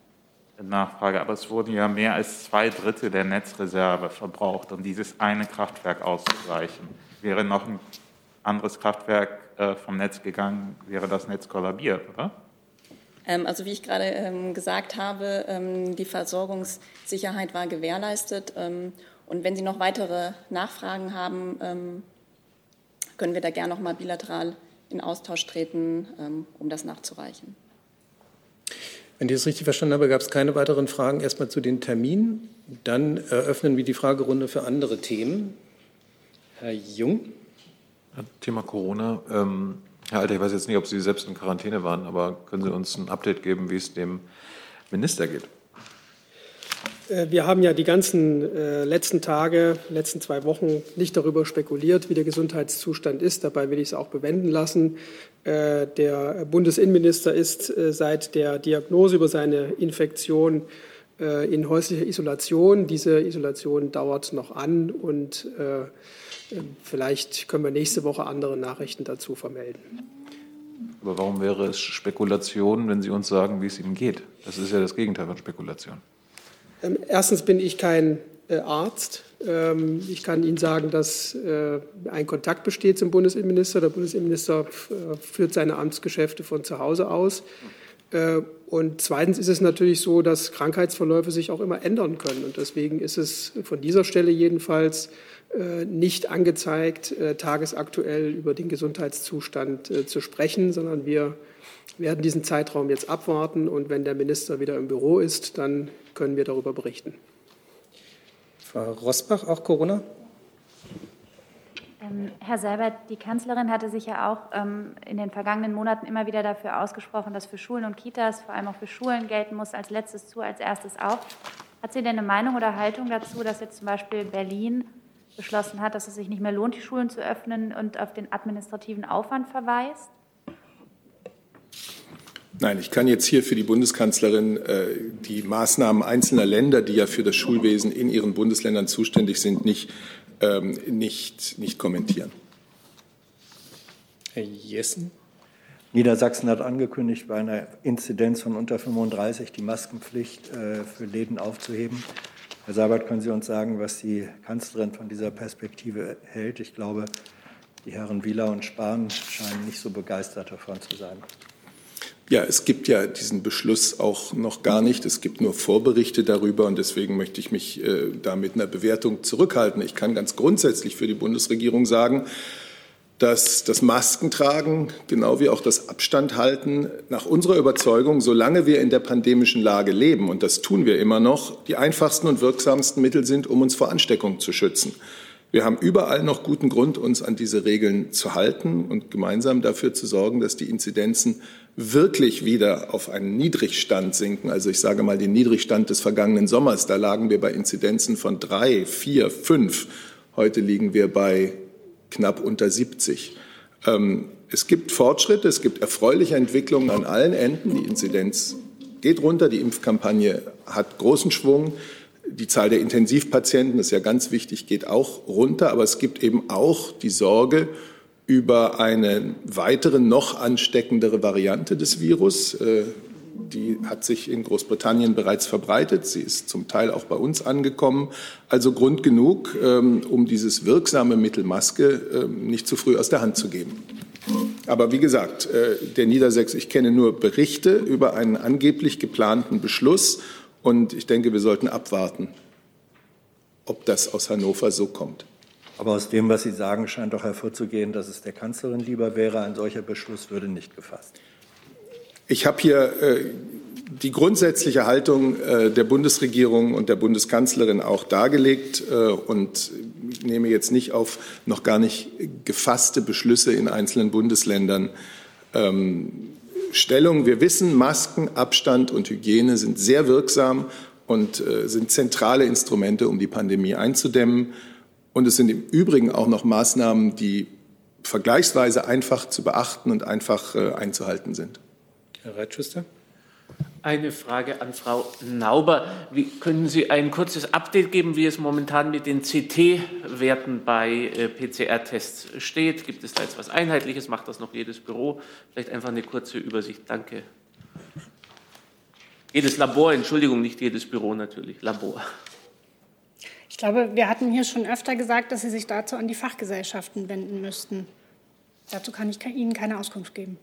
Nachfrage, aber es wurden ja mehr als zwei Drittel der Netzreserve verbraucht, um dieses eine Kraftwerk auszugleichen. Wäre noch ein anderes Kraftwerk äh, vom Netz gegangen, wäre das Netz kollabiert, oder? Ähm, also wie ich gerade ähm, gesagt habe, ähm, die Versorgungssicherheit war gewährleistet. Und wenn Sie noch weitere Nachfragen haben, können wir da gerne noch mal bilateral in Austausch treten, um das nachzureichen. Wenn ich das richtig verstanden habe, gab es keine weiteren Fragen erstmal zu den Terminen. Dann eröffnen wir die Fragerunde für andere Themen. Herr Jung. Thema Corona. Ähm, Herr Alter, ich weiß jetzt nicht, ob Sie selbst in Quarantäne waren, aber können Sie uns ein Update geben, wie es dem Minister geht? Äh, wir haben ja die ganzen äh, letzten Tage, letzten zwei Wochen nicht darüber spekuliert, wie der Gesundheitszustand ist. Dabei will ich es auch bewenden lassen. Äh, der Bundesinnenminister ist seit der Diagnose über seine Infektion in häuslicher Isolation. Diese Isolation dauert noch an und äh, Vielleicht können wir nächste Woche andere Nachrichten dazu vermelden. Aber warum wäre es Spekulation, wenn Sie uns sagen, wie es Ihnen geht? Das ist ja das Gegenteil von Spekulation. Ähm, erstens bin ich kein äh, Arzt. Ähm, ich kann Ihnen sagen, dass äh, ein Kontakt besteht zum Bundesinnenminister. Der Bundesinnenminister äh, führt seine Amtsgeschäfte von zu Hause aus. Und zweitens ist es natürlich so, dass Krankheitsverläufe sich auch immer ändern können. Und deswegen ist es von dieser Stelle jedenfalls äh, nicht angezeigt, äh, tagesaktuell über den Gesundheitszustand äh, zu sprechen, sondern wir werden diesen Zeitraum jetzt abwarten und wenn der Minister wieder im Büro ist, dann können wir darüber berichten. Frau Rosbach, auch Corona? Ähm, Herr Seibert, die Kanzlerin hatte sich ja auch ähm, in den vergangenen Monaten immer wieder dafür ausgesprochen, dass für Schulen und Kitas, vor allem auch für Schulen gelten muss, als letztes zu, als erstes auf. Hat sie denn eine Meinung oder Haltung dazu, dass jetzt zum Beispiel Berlin beschlossen hat, dass es sich nicht mehr lohnt, die Schulen zu öffnen und auf den administrativen Aufwand verweist? Nein, ich kann jetzt hier für die Bundeskanzlerin äh, die Maßnahmen einzelner Länder, die ja für das Schulwesen in ihren Bundesländern zuständig sind, nicht, ähm, nicht, nicht kommentieren. Herr Jessen. Niedersachsen hat angekündigt, bei einer Inzidenz von unter 35 die Maskenpflicht äh, für Läden aufzuheben. Herr Seibert, können Sie uns sagen, was die Kanzlerin von dieser Perspektive hält? Ich glaube, die Herren Wieler und Spahn scheinen nicht so begeistert davon zu sein. Ja, es gibt ja diesen Beschluss auch noch gar nicht. Es gibt nur Vorberichte darüber und deswegen möchte ich mich äh, da mit einer Bewertung zurückhalten. Ich kann ganz grundsätzlich für die Bundesregierung sagen, dass das Maskentragen, genau wie auch das Abstandhalten, nach unserer Überzeugung, solange wir in der pandemischen Lage leben, und das tun wir immer noch, die einfachsten und wirksamsten Mittel sind, um uns vor Ansteckung zu schützen. Wir haben überall noch guten Grund, uns an diese Regeln zu halten und gemeinsam dafür zu sorgen, dass die Inzidenzen wirklich wieder auf einen Niedrigstand sinken. Also ich sage mal den Niedrigstand des vergangenen Sommers. Da lagen wir bei Inzidenzen von drei, vier, fünf. Heute liegen wir bei knapp unter 70. Ähm, es gibt Fortschritte, es gibt erfreuliche Entwicklungen an allen Enden. Die Inzidenz geht runter, die Impfkampagne hat großen Schwung. Die Zahl der Intensivpatienten, das ist ja ganz wichtig, geht auch runter. Aber es gibt eben auch die Sorge über eine weitere, noch ansteckendere Variante des Virus. Äh, die hat sich in Großbritannien bereits verbreitet. Sie ist zum Teil auch bei uns angekommen. Also Grund genug, ähm, um dieses wirksame Mittel Maske ähm, nicht zu früh aus der Hand zu geben. Aber wie gesagt, äh, der Niedersächs, ich kenne nur Berichte über einen angeblich geplanten Beschluss. Und ich denke, wir sollten abwarten, ob das aus Hannover so kommt. Aber aus dem, was Sie sagen, scheint doch hervorzugehen, dass es der Kanzlerin lieber wäre, ein solcher Beschluss würde nicht gefasst. Ich habe hier äh, die grundsätzliche Haltung äh, der Bundesregierung und der Bundeskanzlerin auch dargelegt äh, und nehme jetzt nicht auf noch gar nicht gefasste Beschlüsse in einzelnen Bundesländern ähm, Stellung. Wir wissen, Masken, Abstand und Hygiene sind sehr wirksam und äh, sind zentrale Instrumente, um die Pandemie einzudämmen. Und es sind im Übrigen auch noch Maßnahmen, die vergleichsweise einfach zu beachten und einfach äh, einzuhalten sind. Herr Reitschuster. Eine Frage an Frau Nauber. Wie können Sie ein kurzes Update geben, wie es momentan mit den CT-Werten bei äh, PCR-Tests steht? Gibt es da jetzt was Einheitliches? Macht das noch jedes Büro? Vielleicht einfach eine kurze Übersicht. Danke. Jedes Labor, Entschuldigung, nicht jedes Büro natürlich, Labor. Ich glaube, wir hatten hier schon öfter gesagt, dass Sie sich dazu an die Fachgesellschaften wenden müssten. Dazu kann ich Ihnen keine Auskunft geben.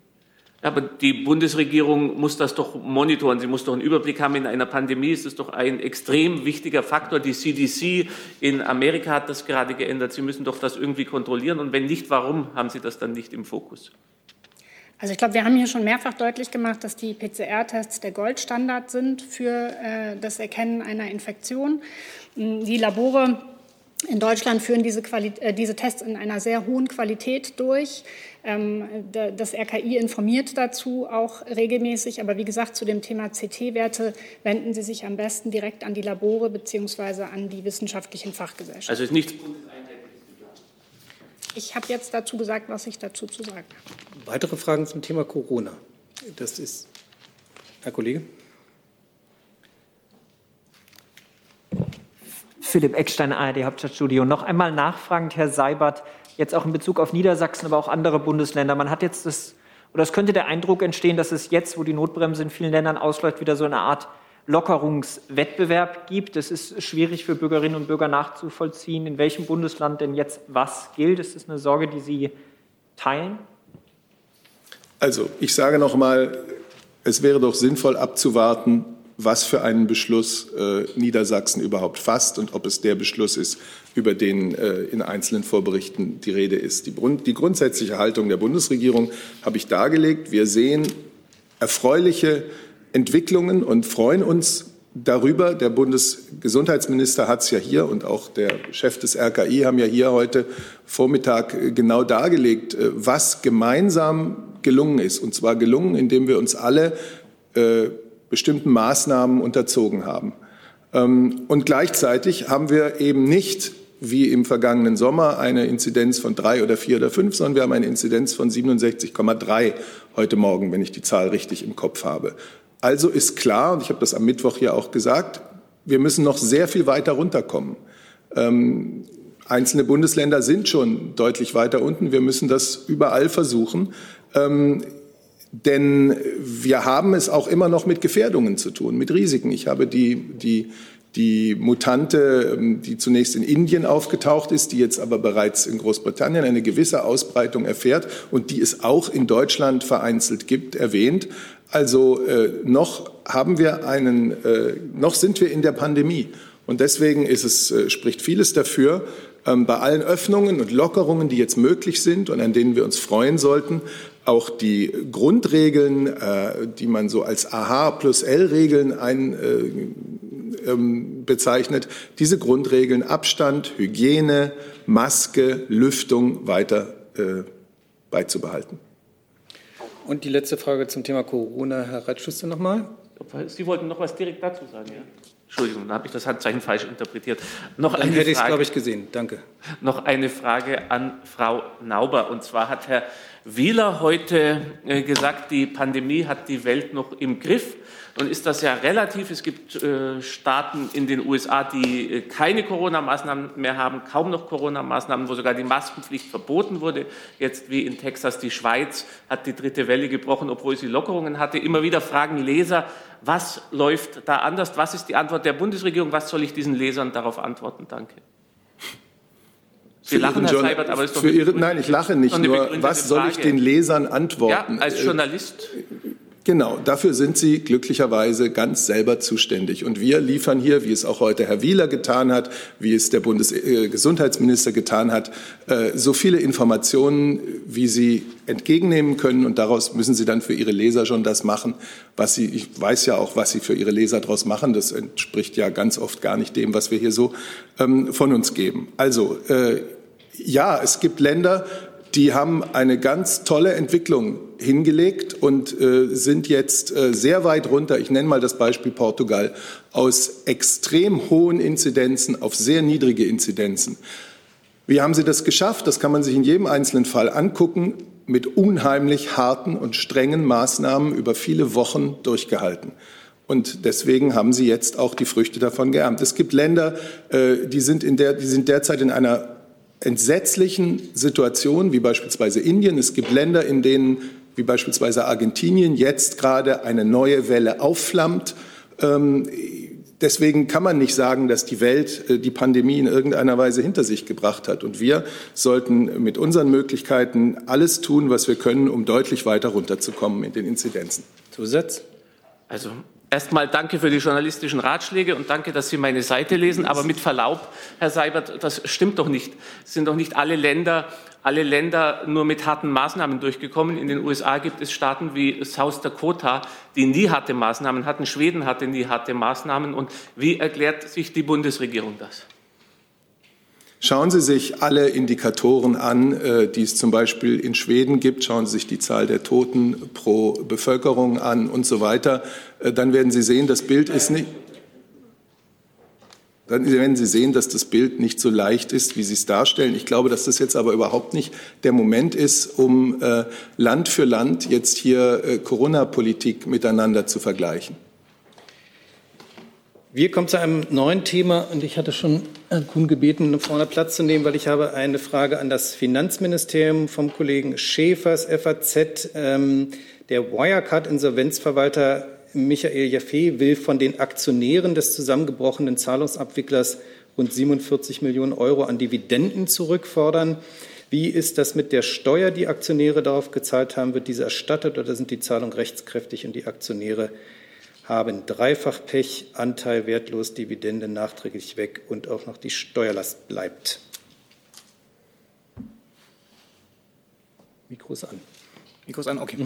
Aber die Bundesregierung muss das doch monitoren. Sie muss doch einen Überblick haben. In einer Pandemie ist es doch ein extrem wichtiger Faktor. Die CDC in Amerika hat das gerade geändert. Sie müssen doch das irgendwie kontrollieren. Und wenn nicht, warum haben Sie das dann nicht im Fokus? Also ich glaube, wir haben hier schon mehrfach deutlich gemacht, dass die PCR-Tests der Goldstandard sind für äh, das Erkennen einer Infektion. Die Labore in Deutschland führen diese, äh, diese, Tests in einer sehr hohen Qualität durch. Ähm, das RKI informiert dazu auch regelmäßig. Aber wie gesagt, zu dem Thema CT-Werte wenden Sie sich am besten direkt an die Labore bzw. an die wissenschaftlichen Fachgesellschaften. Also ist nichts Ich habe jetzt dazu gesagt, was ich dazu zu sagen habe. Weitere Fragen zum Thema Corona? Das ist Herr Kollege. Philipp Eckstein, ARD Hauptstadtstudio. Noch einmal nachfragend, Herr Seibert, jetzt auch in Bezug auf Niedersachsen, aber auch andere Bundesländer. Man hat jetzt das, oder es könnte der Eindruck entstehen, dass es jetzt, wo die Notbremse in vielen Ländern ausläuft, wieder so eine Art Lockerungswettbewerb gibt. Es ist schwierig für Bürgerinnen und Bürger nachzuvollziehen, in welchem Bundesland denn jetzt was gilt. Ist das eine Sorge, die Sie teilen? Also, ich sage noch mal, es wäre doch sinnvoll abzuwarten, was für einen Beschluss äh, Niedersachsen überhaupt fasst und ob es der Beschluss ist, über den äh, in einzelnen Vorberichten die Rede ist. Die, die grundsätzliche Haltung der Bundesregierung habe ich dargelegt. Wir sehen erfreuliche Entwicklungen und freuen uns darüber. Der Bundesgesundheitsminister hat es ja hier und auch der Chef des RKI haben ja hier heute Vormittag äh, genau dargelegt, äh, was gemeinsam gelungen ist. Und zwar gelungen, indem wir uns alle äh, bestimmten Maßnahmen unterzogen haben. Ähm, und gleichzeitig haben wir eben nicht wie im vergangenen Sommer eine Inzidenz von drei oder vier oder fünf, sondern wir haben eine Inzidenz von 67,3 heute Morgen, wenn ich die Zahl richtig im Kopf habe. Also ist klar, und ich habe das am Mittwoch hier auch gesagt, wir müssen noch sehr viel weiter runterkommen. Ähm, einzelne Bundesländer sind schon deutlich weiter unten. Wir müssen das überall versuchen. Ähm, denn wir haben es auch immer noch mit Gefährdungen zu tun, mit Risiken. Ich habe die, die, die Mutante, ähm, die zunächst in Indien aufgetaucht ist, die jetzt aber bereits in Großbritannien eine gewisse Ausbreitung erfährt und die es auch in Deutschland vereinzelt gibt, erwähnt. Also äh, noch haben wir einen, äh, noch sind wir in der Pandemie. Und deswegen ist es, äh, spricht vieles dafür, ähm, bei allen Öffnungen und Lockerungen, die jetzt möglich sind und an denen wir uns freuen sollten, auch die Grundregeln, äh, die man so als AH plus L-Regeln ein, äh, ähm, bezeichnet, diese Grundregeln Abstand, Hygiene, Maske, Lüftung weiter äh, beizubehalten. Und die letzte Frage zum Thema Corona, Herr Reitschuster nochmal. Sie wollten noch was direkt dazu sagen, ja? Entschuldigung, da habe ich das Handzeichen falsch interpretiert. Noch Dann eine hätte ich es, glaube ich, gesehen. Danke. Noch eine Frage an Frau Nauber. Und zwar hat Herr Wieler heute äh, gesagt, die Pandemie hat die Welt noch im Griff. Nun ist das ja relativ. Es gibt äh, Staaten in den USA, die äh, keine Corona-Maßnahmen mehr haben, kaum noch Corona-Maßnahmen, wo sogar die Maskenpflicht verboten wurde. Jetzt wie in Texas, die Schweiz hat die dritte Welle gebrochen, obwohl sie Lockerungen hatte. Immer wieder fragen Leser, was läuft da anders? Was ist die Antwort der Bundesregierung? Was soll ich diesen Lesern darauf antworten? Danke. Sie lachen, Herr Seibert, aber ist doch für Ihre, Nein, ich lache nicht nur. Was soll ich den Lesern Ja, antworten? als Äh, Journalist. Genau, dafür sind Sie glücklicherweise ganz selber zuständig. Und wir liefern hier, wie es auch heute Herr Wieler getan hat, wie es der Bundesgesundheitsminister getan hat, äh, so viele Informationen, wie Sie entgegennehmen können. Und daraus müssen Sie dann für Ihre Leser schon das machen, was Sie, ich weiß ja auch, was Sie für Ihre Leser daraus machen. Das entspricht ja ganz oft gar nicht dem, was wir hier so ähm, von uns geben. Also, äh, ja, es gibt Länder, die haben eine ganz tolle Entwicklung hingelegt und äh, sind jetzt äh, sehr weit runter. Ich nenne mal das Beispiel Portugal aus extrem hohen Inzidenzen auf sehr niedrige Inzidenzen. Wie haben sie das geschafft? Das kann man sich in jedem einzelnen Fall angucken. Mit unheimlich harten und strengen Maßnahmen über viele Wochen durchgehalten. Und deswegen haben sie jetzt auch die Früchte davon geerntet. Es gibt Länder, äh, die sind, in der, die sind derzeit in einer entsetzlichen Situation, wie beispielsweise Indien. Es gibt Länder, in denen, wie beispielsweise Argentinien, jetzt gerade eine neue Welle aufflammt. Ähm, Deswegen kann man nicht sagen, dass die Welt äh, die Pandemie in irgendeiner Weise hinter sich gebracht hat. Und wir sollten mit unseren Möglichkeiten alles tun, was wir können, um deutlich weiter runterzukommen in den Inzidenzen. Zusatz? Also erstmal danke für die journalistischen Ratschläge und danke, dass Sie meine Seite lesen. Aber mit Verlaub, Herr Seibert, das stimmt doch nicht. Es sind doch nicht alle Länder, alle Länder nur mit harten Maßnahmen durchgekommen. In den USA gibt es Staaten wie South Dakota, die nie harte Maßnahmen hatten. Schweden hatte nie harte Maßnahmen. Und wie erklärt sich die Bundesregierung das? Schauen Sie sich alle Indikatoren an, äh, die es zum Beispiel in Schweden gibt. Schauen Sie sich die Zahl der Toten pro Bevölkerung an und so weiter. Äh, Dann werden Sie sehen, das Bild ist nicht. Dann werden Sie sehen, dass das Bild nicht so leicht ist, wie Sie es darstellen. Ich glaube, dass das jetzt aber überhaupt nicht der Moment ist, um äh, Land für Land jetzt hier äh, Corona-Politik miteinander zu vergleichen. Wir kommen zu einem neuen Thema und ich hatte schon Herrn Kuhn gebeten, vorne Platz zu nehmen, weil ich habe eine Frage an das Finanzministerium vom Kollegen Schäfers, FAZ. Ähm, der Wirecard-Insolvenzverwalter Michael Jaffe will von den Aktionären des zusammengebrochenen Zahlungsabwicklers rund 47 Millionen Euro an Dividenden zurückfordern. Wie ist das mit der Steuer, die Aktionäre darauf gezahlt haben? Wird diese erstattet oder sind die Zahlungen rechtskräftig und die Aktionäre haben dreifach Pech, Anteil wertlos, Dividende nachträglich weg und auch noch die Steuerlast bleibt? Mikro ist an. Mikro ist an, okay.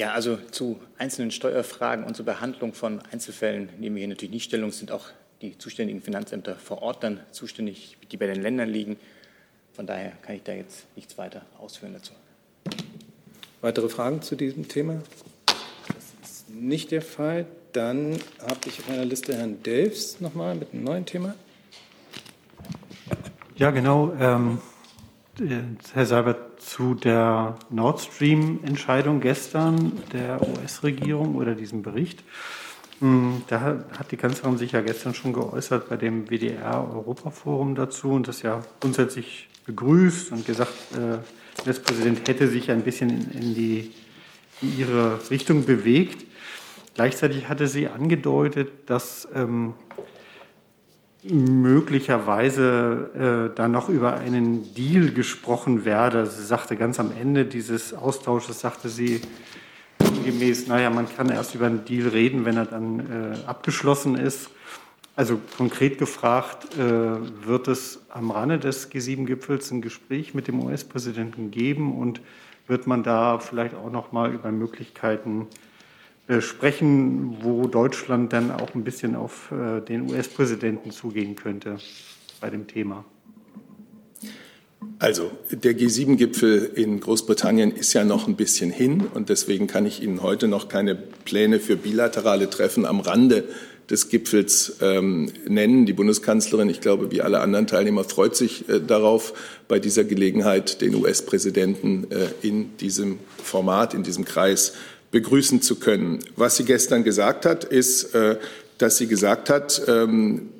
Ja, also zu einzelnen Steuerfragen und zur Behandlung von Einzelfällen nehmen wir hier natürlich nicht Stellung, Es sind auch die zuständigen Finanzämter vor Ort dann zuständig, die bei den Ländern liegen. Von daher kann ich da jetzt nichts weiter ausführen dazu. Weitere Fragen zu diesem Thema? Das ist nicht der Fall. Dann habe ich auf meiner Liste Herrn Delfs nochmal mit einem neuen Thema. Ja, genau. Ähm, äh, Herr Seibert, zu der Nord Stream-Entscheidung gestern der US-Regierung oder diesem Bericht. Hm, Da hat die Kanzlerin sich ja gestern schon geäußert bei dem WDR-Europaforum dazu und das ja grundsätzlich begrüßt und gesagt, äh, der Bundespräsident hätte sich ein bisschen in, in, die, in ihre Richtung bewegt. Gleichzeitig hatte sie angedeutet, dass ähm, möglicherweise äh, da noch über einen Deal gesprochen werde. Sie sagte ganz am Ende dieses Austausches, sagte sie gemäß, naja, man kann erst über einen Deal reden, wenn er dann äh, abgeschlossen ist. Also konkret gefragt, äh, wird es am Rande des G7-Gipfels ein Gespräch mit dem US-Präsidenten geben und wird man da vielleicht auch noch mal über Möglichkeiten äh, sprechen, wo Deutschland dann auch ein bisschen auf äh, den US-Präsidenten zugehen könnte bei dem Thema? Also der G7-Gipfel in Großbritannien ist ja noch ein bisschen hin und deswegen kann ich Ihnen heute noch keine Pläne für bilaterale Treffen am Rande des Gipfels ähm, nennen. Die Bundeskanzlerin, ich glaube, wie alle anderen Teilnehmer, freut sich äh, darauf, bei dieser Gelegenheit den US-Präsidenten äh, in diesem Format, in diesem Kreis begrüßen zu können. Was sie gestern gesagt hat, ist, äh, dass sie gesagt hat, ähm,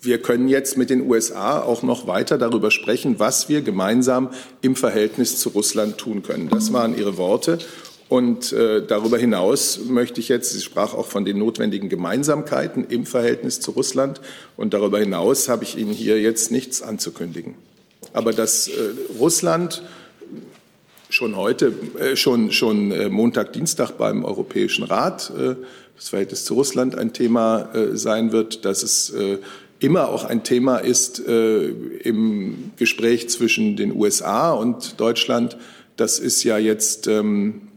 wir können jetzt mit den USA auch noch weiter darüber sprechen, was wir gemeinsam im Verhältnis zu Russland tun können. Das waren ihre Worte. Und äh, darüber hinaus möchte ich jetzt, sie sprach auch von den notwendigen Gemeinsamkeiten im Verhältnis zu Russland. Und darüber hinaus habe ich Ihnen hier jetzt nichts anzukündigen. Aber dass äh, Russland schon heute, äh, schon, schon äh, Montag, Dienstag beim Europäischen Rat äh, das Verhältnis zu Russland ein Thema äh, sein wird, dass es äh, immer auch ein Thema ist äh, im Gespräch zwischen den USA und Deutschland. Das ist ja jetzt ähm,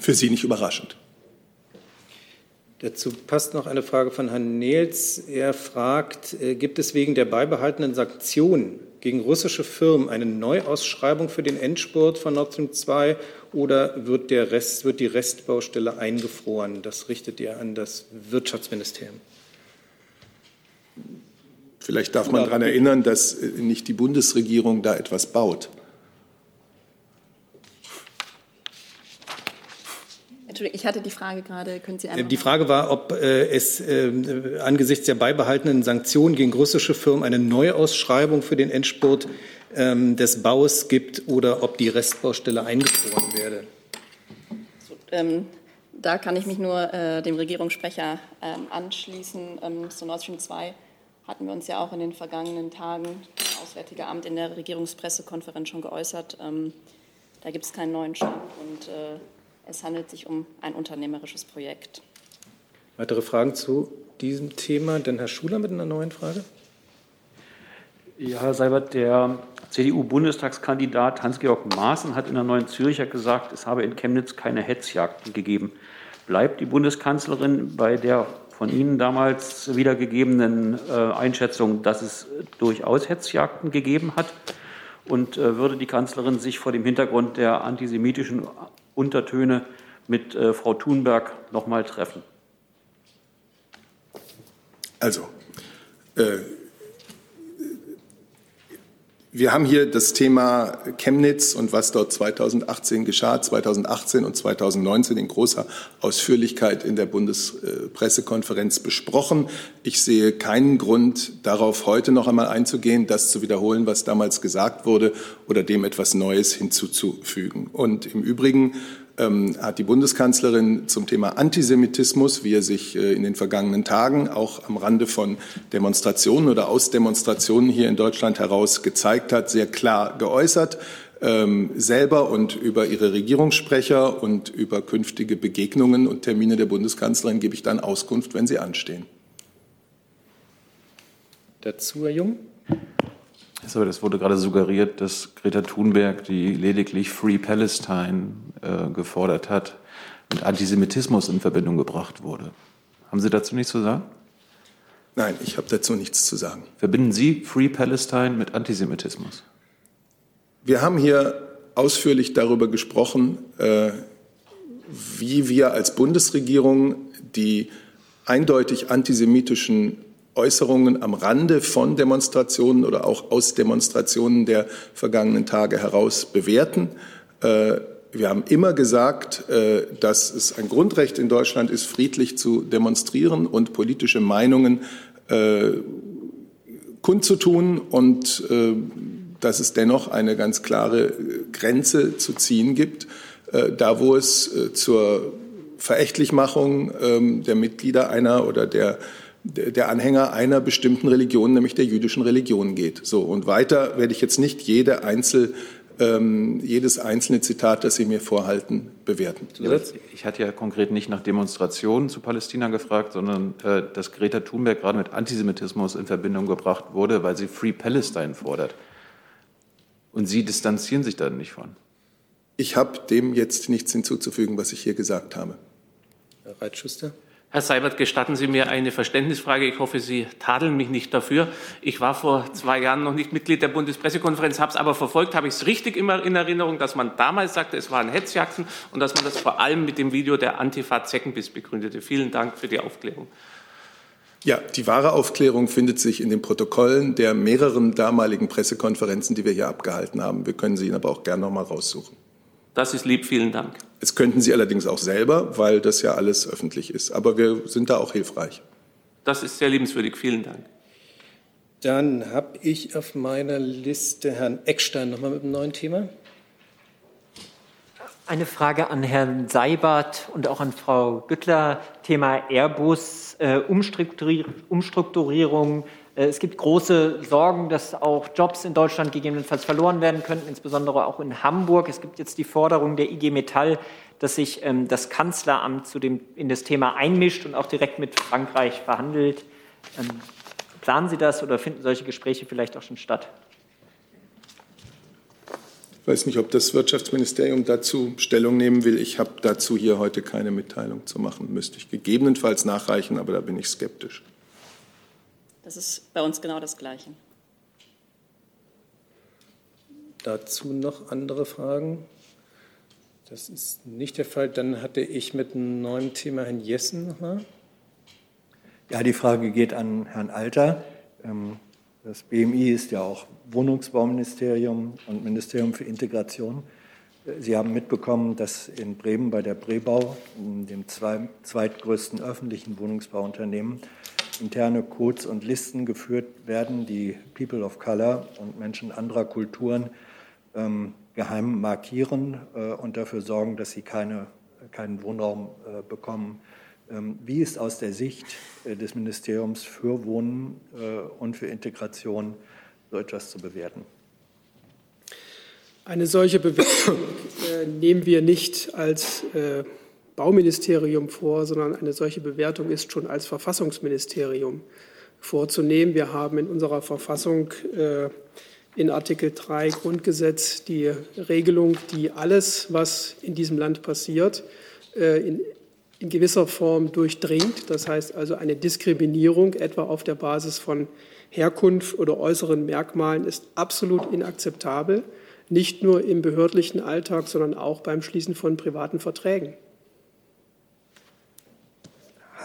für Sie nicht überraschend. Dazu passt noch eine Frage von Herrn Nehls. Er fragt, gibt es wegen der beibehaltenen Sanktionen gegen russische Firmen eine Neuausschreibung für den Endspurt von Nord Stream 2 oder wird, der Rest, wird die Restbaustelle eingefroren? Das richtet ihr an das Wirtschaftsministerium. Vielleicht darf man daran erinnern, dass äh, nicht die Bundesregierung da etwas baut. Ich hatte die Frage gerade. Können Sie einmal Die Frage war, ob äh, es äh, angesichts der beibehaltenen Sanktionen gegen russische Firmen eine Neuausschreibung für den Endspurt ähm, des Baus gibt oder ob die Restbaustelle eingefroren werde. So, ähm, da kann ich mich nur äh, dem Regierungssprecher ähm, anschließen. Ähm, zu Nord Stream 2 hatten wir uns ja auch in den vergangenen Tagen, das Auswärtige Amt in der Regierungspressekonferenz schon geäußert. Ähm, da gibt es keinen neuen Stand und äh, es handelt sich um ein unternehmerisches Projekt. Weitere Fragen zu diesem Thema? Denn Herr Schuler mit einer neuen Frage. Ja, Herr Seibert, der CDU-Bundestagskandidat Hans-Georg Maaßen hat in der Neuen Zürcher gesagt, es habe in Chemnitz keine Hetzjagden gegeben. Bleibt die Bundeskanzlerin bei der von Ihnen damals wiedergegebenen äh, Einschätzung, dass es durchaus Hetzjagden gegeben hat? Und äh, würde die Kanzlerin sich vor dem Hintergrund der antisemitischen Untertöne mit äh, Frau Thunberg noch mal treffen? Also, äh, wir haben hier das Thema Chemnitz und was dort 2018 geschah, 2018 und 2019 in großer Ausführlichkeit in der Bundespressekonferenz besprochen. Ich sehe keinen Grund, darauf heute noch einmal einzugehen, das zu wiederholen, was damals gesagt wurde oder dem etwas Neues hinzuzufügen. Und im Übrigen ähm, hat die Bundeskanzlerin zum Thema Antisemitismus, wie er sich äh, in den vergangenen Tagen auch am Rande von Demonstrationen oder aus Demonstrationen hier in Deutschland heraus gezeigt hat, sehr klar geäußert. Ähm, selber und über ihre Regierungssprecher und über künftige Begegnungen und Termine der Bundeskanzlerin gebe ich dann Auskunft, wenn sie anstehen. Dazu, Herr Jung? Aber das wurde gerade suggeriert, dass Greta Thunberg, die lediglich Free Palestine äh, gefordert hat, mit Antisemitismus in Verbindung gebracht wurde. Haben Sie dazu nichts zu sagen? Nein, ich habe dazu nichts zu sagen. Verbinden Sie Free Palestine mit Antisemitismus? Wir haben hier ausführlich darüber gesprochen, äh, wie wir als Bundesregierung die eindeutig antisemitischen Äußerungen am Rande von Demonstrationen oder auch aus Demonstrationen der vergangenen Tage heraus bewerten. Äh, wir haben immer gesagt, äh, dass es ein Grundrecht in Deutschland ist, friedlich zu demonstrieren und politische Meinungen äh, kundzutun und dass es dennoch eine ganz klare Grenze zu ziehen gibt, da wo es zur Verächtlichmachung ähm, der Mitglieder einer oder der der Anhänger einer bestimmten Religion, nämlich der jüdischen Religion geht. So und weiter werde ich jetzt nicht jede Einzel ähm, jedes einzelne Zitat, das Sie mir vorhalten, bewerten. Ich hatte ja konkret nicht nach Demonstrationen zu Palästina gefragt, sondern äh, dass Greta Thunberg gerade mit Antisemitismus in Verbindung gebracht wurde, weil sie Free Palestine fordert. Und Sie distanzieren sich da nicht von. Ich habe dem jetzt nichts hinzuzufügen, was ich hier gesagt habe. Herr Reitschuster. Herr Seibert, gestatten Sie mir eine Verständnisfrage. Ich hoffe, Sie tadeln mich nicht dafür. Ich war vor zwei Jahren noch nicht Mitglied der Bundespressekonferenz, habe es aber verfolgt. Habe ich es richtig immer in Erinnerung, dass man damals sagte, es waren Hetzjagden und dass man das vor allem mit dem Video der Antifa Zeckenbiss begründete. Vielen Dank für die Aufklärung. Ja, die wahre Aufklärung findet sich in den Protokollen der mehreren damaligen Pressekonferenzen, die wir hier abgehalten haben. Wir können sie Ihnen aber auch gerne noch mal raussuchen. Das ist lieb, vielen Dank. Es könnten Sie allerdings auch selber, weil das ja alles öffentlich ist. Aber wir sind da auch hilfreich. Das ist sehr liebenswürdig, vielen Dank. Dann habe ich auf meiner Liste Herrn Eckstein nochmal mit einem neuen Thema. Eine Frage an Herrn Seibert und auch an Frau Güttler. Thema Airbus, äh, Umstrukturierung es gibt große Sorgen, dass auch Jobs in Deutschland gegebenenfalls verloren werden könnten, insbesondere auch in Hamburg. Es gibt jetzt die Forderung der IG Metall, dass sich ähm, das Kanzleramt zu dem, in das Thema einmischt und auch direkt mit Frankreich verhandelt. Ähm, planen Sie das oder finden solche Gespräche vielleicht auch schon statt? Ich weiß nicht, ob das Wirtschaftsministerium dazu Stellung nehmen will. Ich habe dazu hier heute keine Mitteilung zu machen. Müsste ich gegebenenfalls nachreichen, aber da bin ich skeptisch. Das ist bei uns genau das Gleiche. Dazu noch andere Fragen? Das ist nicht der Fall. Dann hatte ich mit einem neuen Thema Herrn Jessen nochmal. Ja, die Frage geht an Herrn Alter. Ähm, das BMI ist ja auch Wohnungsbauministerium und Ministerium für Integration. Sie haben mitbekommen, dass in Bremen bei der Brebau, dem zweitgrößten öffentlichen Wohnungsbauunternehmen, interne Codes und Listen geführt werden, die People of Color und Menschen anderer Kulturen ähm, geheim markieren äh, und dafür sorgen, dass sie keine, keinen Wohnraum äh, bekommen. Ähm, wie ist aus der Sicht äh, des Ministeriums für Wohnen äh, und für Integration so etwas zu bewerten? Eine solche Bewertung äh, nehmen wir nicht als äh, Bauministerium vor, sondern eine solche Bewertung ist schon als Verfassungsministerium vorzunehmen. Wir haben in unserer Verfassung äh, in Artikel 3 Grundgesetz die Regelung, die alles, was in diesem Land passiert, äh, in, in gewisser Form durchdringt. Das heißt also eine Diskriminierung etwa auf der Basis von Herkunft oder äußeren Merkmalen ist absolut inakzeptabel, nicht nur im behördlichen Alltag, sondern auch beim Schließen von privaten Verträgen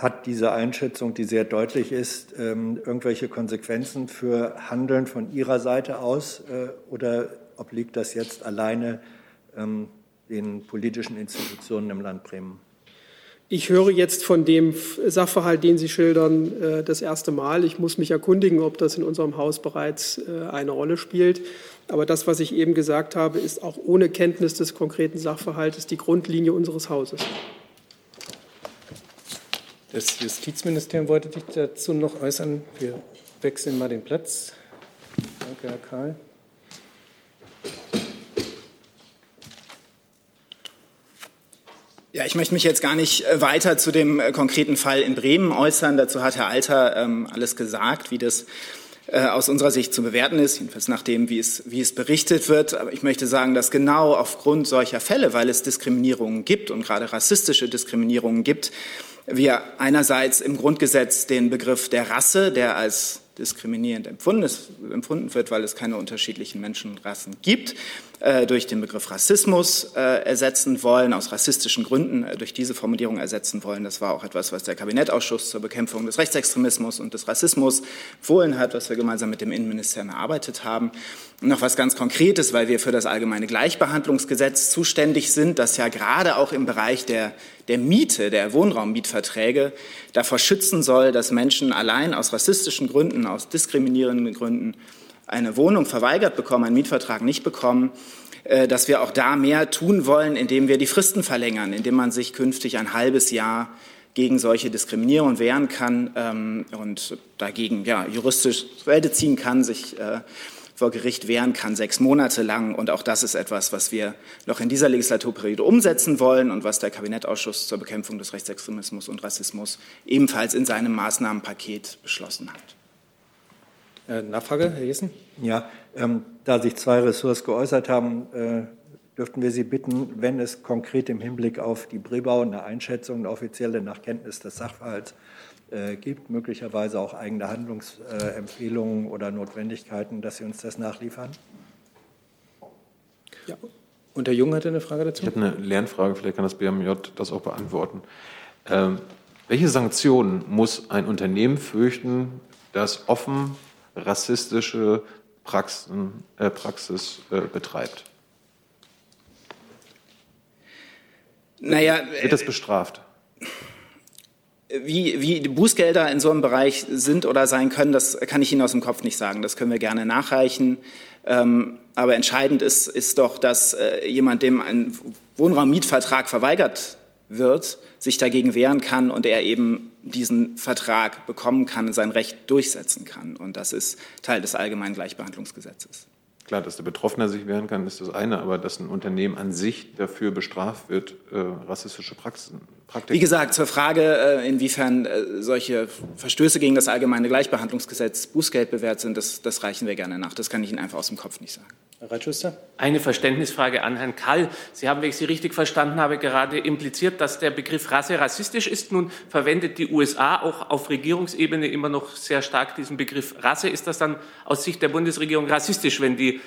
hat diese Einschätzung, die sehr deutlich ist, ähm, irgendwelche Konsequenzen für Handeln von Ihrer Seite aus äh, oder obliegt das jetzt alleine ähm, den politischen Institutionen im Land Bremen? Ich höre jetzt von dem Sachverhalt, den Sie schildern, äh, das erste Mal. Ich muss mich erkundigen, ob das in unserem Haus bereits äh, eine Rolle spielt. Aber das, was ich eben gesagt habe, ist auch ohne Kenntnis des konkreten Sachverhaltes die Grundlinie unseres Hauses. Das Justizministerium wollte sich dazu noch äußern. Wir wechseln mal den Platz. Danke, Herr Karl. Ja, ich möchte mich jetzt gar nicht äh, weiter zu dem äh, konkreten Fall in Bremen äußern. Dazu hat Herr Alter ähm, alles gesagt, wie das äh, aus unserer Sicht zu bewerten ist, jedenfalls nach dem, wie es, wie es berichtet wird. Aber ich möchte sagen, dass genau aufgrund solcher Fälle, weil es Diskriminierungen gibt und gerade rassistische Diskriminierungen gibt, wir einerseits im Grundgesetz den Begriff der Rasse, der als diskriminierend empfunden wird, weil es keine unterschiedlichen Menschenrassen gibt, äh, durch den Begriff Rassismus äh, ersetzen wollen, aus rassistischen Gründen äh, durch diese Formulierung ersetzen wollen. Das war auch etwas, was der Kabinettausschuss zur Bekämpfung des Rechtsextremismus und des Rassismus empfohlen hat, was wir gemeinsam mit dem Innenministerium erarbeitet haben. Noch was ganz Konkretes, weil wir für das allgemeine Gleichbehandlungsgesetz zuständig sind, das ja gerade auch im Bereich der, der Miete, der Wohnraummietverträge davor schützen soll, dass Menschen allein aus rassistischen Gründen, aus diskriminierenden Gründen eine Wohnung verweigert bekommen, einen Mietvertrag nicht bekommen, äh, dass wir auch da mehr tun wollen, indem wir die Fristen verlängern, indem man sich künftig ein halbes Jahr gegen solche Diskriminierung wehren kann ähm, und dagegen ja, juristisch Felde ziehen kann, sich äh, vor Gericht wehren kann, sechs Monate lang. Und auch das ist etwas, was wir noch in dieser Legislaturperiode umsetzen wollen und was der Kabinettausschuss zur Bekämpfung des Rechtsextremismus und Rassismus ebenfalls in seinem Maßnahmenpaket beschlossen hat. Äh, Nachfrage, Herr Jessen? Ja, ähm, da sich zwei Ressorts geäußert haben, äh, dürften wir Sie bitten, wenn es konkret im Hinblick auf die Brebau eine Einschätzung, eine offizielle nach Kenntnis des Sachverhalts äh, gibt, möglicherweise auch eigene Handlungsempfehlungen oder Notwendigkeiten, dass Sie uns das nachliefern? Ja. Und Herr Jung hatte eine Frage dazu? Ich habe eine Lernfrage, vielleicht kann das BMJ das auch beantworten. Ähm, welche Sanktionen muss ein Unternehmen fürchten, das offen rassistische Praxen, äh, Praxis äh, betreibt? Naja, Wird das bestraft? Wie, wie die Bußgelder in so einem Bereich sind oder sein können, das kann ich Ihnen aus dem Kopf nicht sagen. Das können wir gerne nachreichen. Ähm, aber entscheidend ist, ist doch, dass äh, jemand, dem ein Wohnraummietvertrag verweigert wird, sich dagegen wehren kann und er eben diesen Vertrag bekommen kann sein Recht durchsetzen kann. Und das ist Teil des allgemeinen Gleichbehandlungsgesetzes. Klar, dass der Betroffene sich wehren kann, ist das eine, aber dass ein Unternehmen an sich dafür bestraft wird, äh, rassistische Praxen, Praktiken. Wie gesagt, zur Frage, äh, inwiefern äh, solche Verstöße gegen das allgemeine Gleichbehandlungsgesetz Bußgeld bewährt sind, das, das reichen wir gerne nach. Das kann ich Ihnen einfach aus dem Kopf nicht sagen. Herr Reitschuster? Eine Verständnisfrage an Herrn Kall. Sie haben, wenn ich Sie richtig verstanden habe, gerade impliziert, dass der Begriff Rasse rassistisch ist. Nun verwendet die USA auch auf Regierungsebene immer noch sehr stark diesen Begriff Rasse. Ist das dann aus Sicht der Bundesregierung rassistisch, wenn die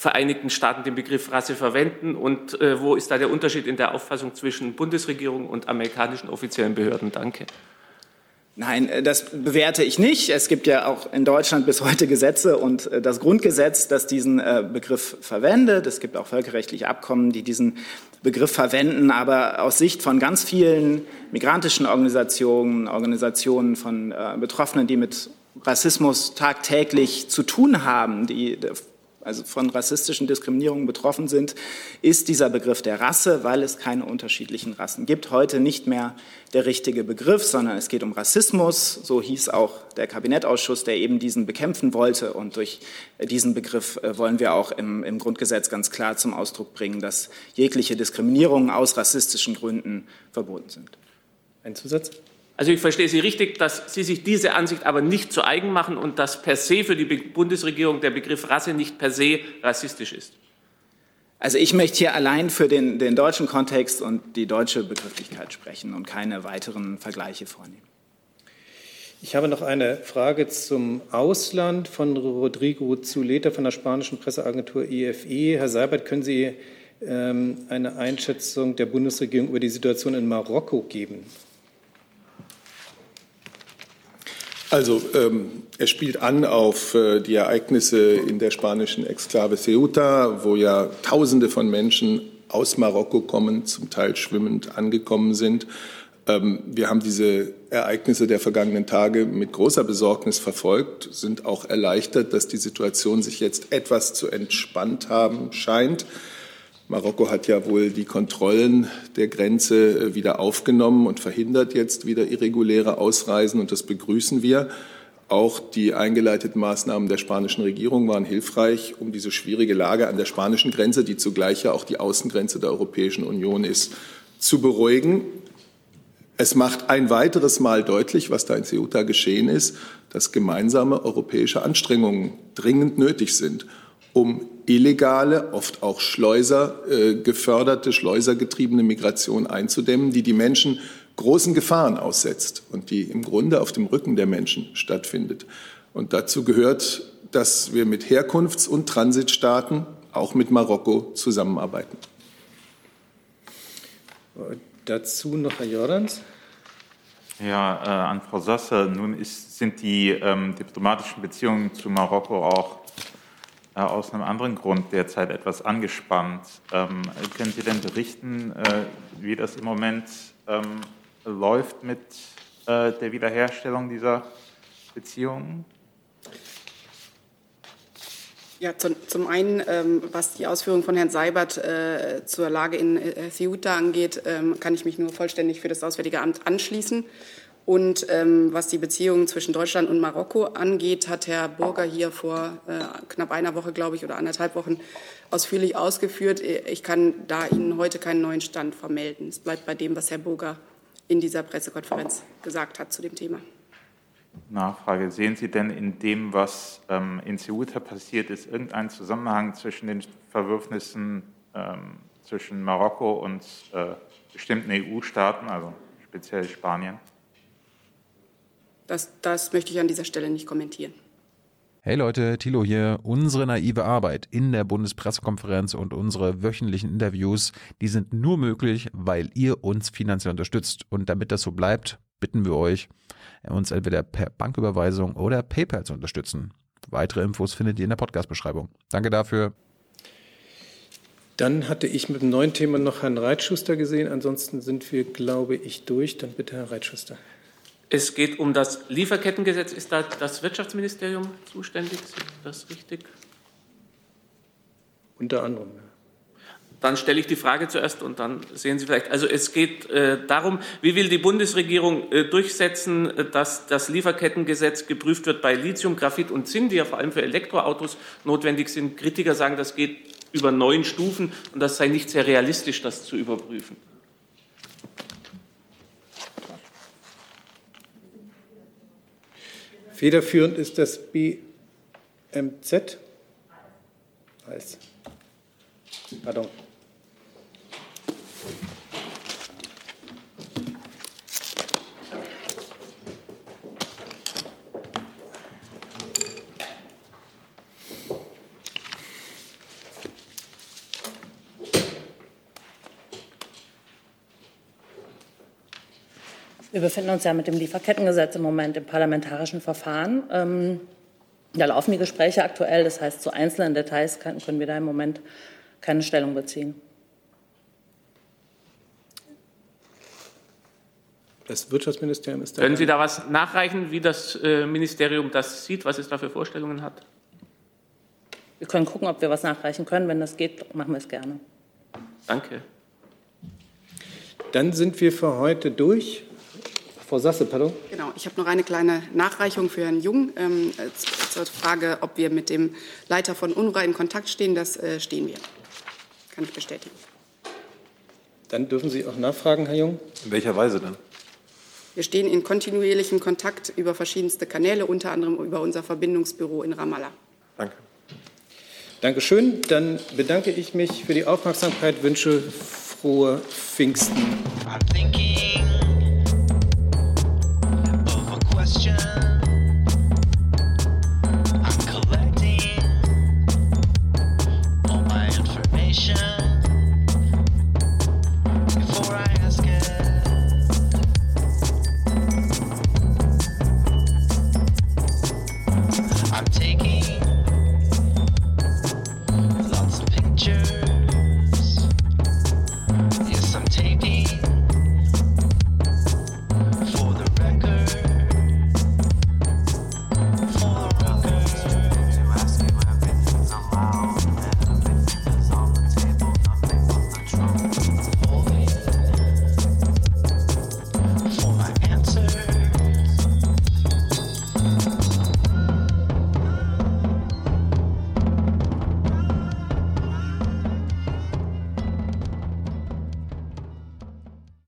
Vereinigten Staaten den Begriff Rasse verwenden? Und äh, wo ist da der Unterschied in der Auffassung zwischen Bundesregierung und amerikanischen offiziellen Behörden? Danke. Nein, äh, das bewerte ich nicht. Es gibt ja auch in Deutschland bis heute Gesetze und äh, das Grundgesetz, das diesen äh, Begriff verwendet. Es gibt auch völkerrechtliche Abkommen, die diesen Begriff verwenden. Aber aus Sicht von ganz vielen migrantischen Organisationen, Organisationen von Betroffenen, die mit Rassismus tagtäglich zu tun haben, die also von rassistischen Diskriminierungen betroffen sind, ist dieser Begriff der Rasse, weil es keine unterschiedlichen Rassen gibt, heute nicht mehr der richtige Begriff, sondern es geht um Rassismus. So hieß auch der Kabinettausschuss, der eben diesen bekämpfen wollte. Und durch diesen Begriff äh, wollen wir auch im, im Grundgesetz ganz klar zum Ausdruck bringen, dass jegliche Diskriminierungen aus rassistischen Gründen verboten sind. Ein Zusatz? Also ich verstehe Sie richtig, dass Sie sich diese Ansicht aber nicht zu eigen machen und dass per se für die Bundesregierung der Begriff Rasse nicht per se rassistisch ist. Also ich möchte hier allein für den, den deutschen Kontext und die deutsche Begrifflichkeit sprechen und keine weiteren Vergleiche vornehmen. Ich habe noch eine Frage zum Ausland von Rodrigo Zuleta von der spanischen Presseagentur EFE. Herr Seibert, können Sie ähm, eine Einschätzung der Bundesregierung über die Situation in Marokko geben? Also ähm, er spielt an auf äh, die Ereignisse in der spanischen Exklave Ceuta, wo ja Tausende von Menschen aus Marokko kommen, zum Teil schwimmend angekommen sind. Ähm, wir haben diese Ereignisse der vergangenen Tage mit großer Besorgnis verfolgt, sind auch erleichtert, dass die Situation sich jetzt etwas zu entspannt haben scheint. Marokko hat ja wohl die Kontrollen der Grenze äh, wieder aufgenommen und verhindert jetzt wieder irreguläre Ausreisen, und das begrüßen wir. Auch die eingeleiteten Maßnahmen der spanischen Regierung waren hilfreich, um diese schwierige Lage an der spanischen Grenze, die zugleich ja auch die Außengrenze der Europäischen Union ist, zu beruhigen. Es macht ein weiteres Mal deutlich, was da in Ceuta geschehen ist, dass gemeinsame europäische Anstrengungen dringend nötig sind, um illegale, oft auch Schleuser äh, geförderte, schleusergetriebene Migration einzudämmen, die die Menschen großen Gefahren aussetzt und die im Grunde auf dem Rücken der Menschen stattfindet. Und dazu gehört, dass wir mit Herkunfts- und Transitstaaten, auch mit Marokko, zusammenarbeiten. Dazu noch Herr Jordans. Ja, äh, an Frau Sasse. Nun ist, sind die ähm, diplomatischen Beziehungen zu Marokko auch äh, aus einem anderen Grund derzeit etwas angespannt. Ähm, können Sie denn berichten, äh, wie das im Moment ähm, läuft mit äh, der Wiederherstellung dieser Beziehungen? Ja, zum, zum einen, ähm, was die Ausführungen von Herrn Seibert äh, zur Lage in äh, Ceuta angeht, ähm, kann ich mich nur vollständig für das Auswärtige Amt anschließen. Und ähm, was die Beziehungen zwischen Deutschland und Marokko angeht, hat Herr Burger hier vor äh, knapp einer Woche, glaube ich, oder anderthalb Wochen ausführlich ausgeführt. Ich kann da Ihnen heute keinen neuen Stand vermelden. Es bleibt bei dem, was Herr Burger in dieser Pressekonferenz gesagt hat zu dem Thema. Nachfrage. Sehen Sie denn in dem, was ähm, in Ceuta passiert ist, irgendeinen Zusammenhang zwischen den Verwürfnissen ähm, zwischen Marokko und äh, bestimmten EU-Staaten, also speziell Spanien? Das, das möchte ich an dieser Stelle nicht kommentieren. Hey Leute, Thilo hier. Unsere naive Arbeit in der Bundespressekonferenz und unsere wöchentlichen Interviews, die sind nur möglich, weil ihr uns finanziell unterstützt. Und damit das so bleibt, bitten wir euch, uns entweder per Banküberweisung oder PayPal zu unterstützen. Weitere Infos findet ihr in der Podcast-Beschreibung. Danke dafür. Dann hatte ich mit dem neuen Thema noch Herrn Reitschuster gesehen. Ansonsten sind wir, glaube ich, durch. Dann bitte Herr Reitschuster. Es geht um das Lieferkettengesetz. Ist da das Wirtschaftsministerium zuständig? Ist das richtig? Unter anderem. Ja. Dann stelle ich die Frage zuerst und dann sehen Sie vielleicht. Also es geht äh, darum, wie will die Bundesregierung äh, durchsetzen, äh, dass das Lieferkettengesetz geprüft wird bei Lithium, Graphit und Zinn, die ja vor allem für Elektroautos notwendig sind. Kritiker sagen, das geht über neun Stufen und das sei nicht sehr realistisch, das zu überprüfen. Federführend ist das BMZ. Pardon. Wir befinden uns ja mit dem Lieferkettengesetz im Moment im parlamentarischen Verfahren. Ähm, da laufen die Gespräche aktuell. Das heißt, zu einzelnen Details können wir da im Moment keine Stellung beziehen. Das Wirtschaftsministerium ist da. Können Sie da was nachreichen, wie das äh, Ministerium das sieht, was es da für Vorstellungen hat? Wir können gucken, ob wir was nachreichen können. Wenn das geht, machen wir es gerne. Danke. Dann sind wir für heute durch. Frau Sasse, pardon. Genau, ich habe noch eine kleine Nachreichung für Herrn Jung äh, zur Frage, ob wir mit dem Leiter von UNRWA in Kontakt stehen. Das äh, stehen wir. Kann ich bestätigen. Dann dürfen Sie auch nachfragen, Herr Jung. In welcher Weise denn? Wir stehen in kontinuierlichem Kontakt über verschiedenste Kanäle, unter anderem über unser Verbindungsbüro in Ramallah. Danke. Dankeschön. Dann bedanke ich mich für die Aufmerksamkeit, wünsche frohe Pfingsten. I'm thinking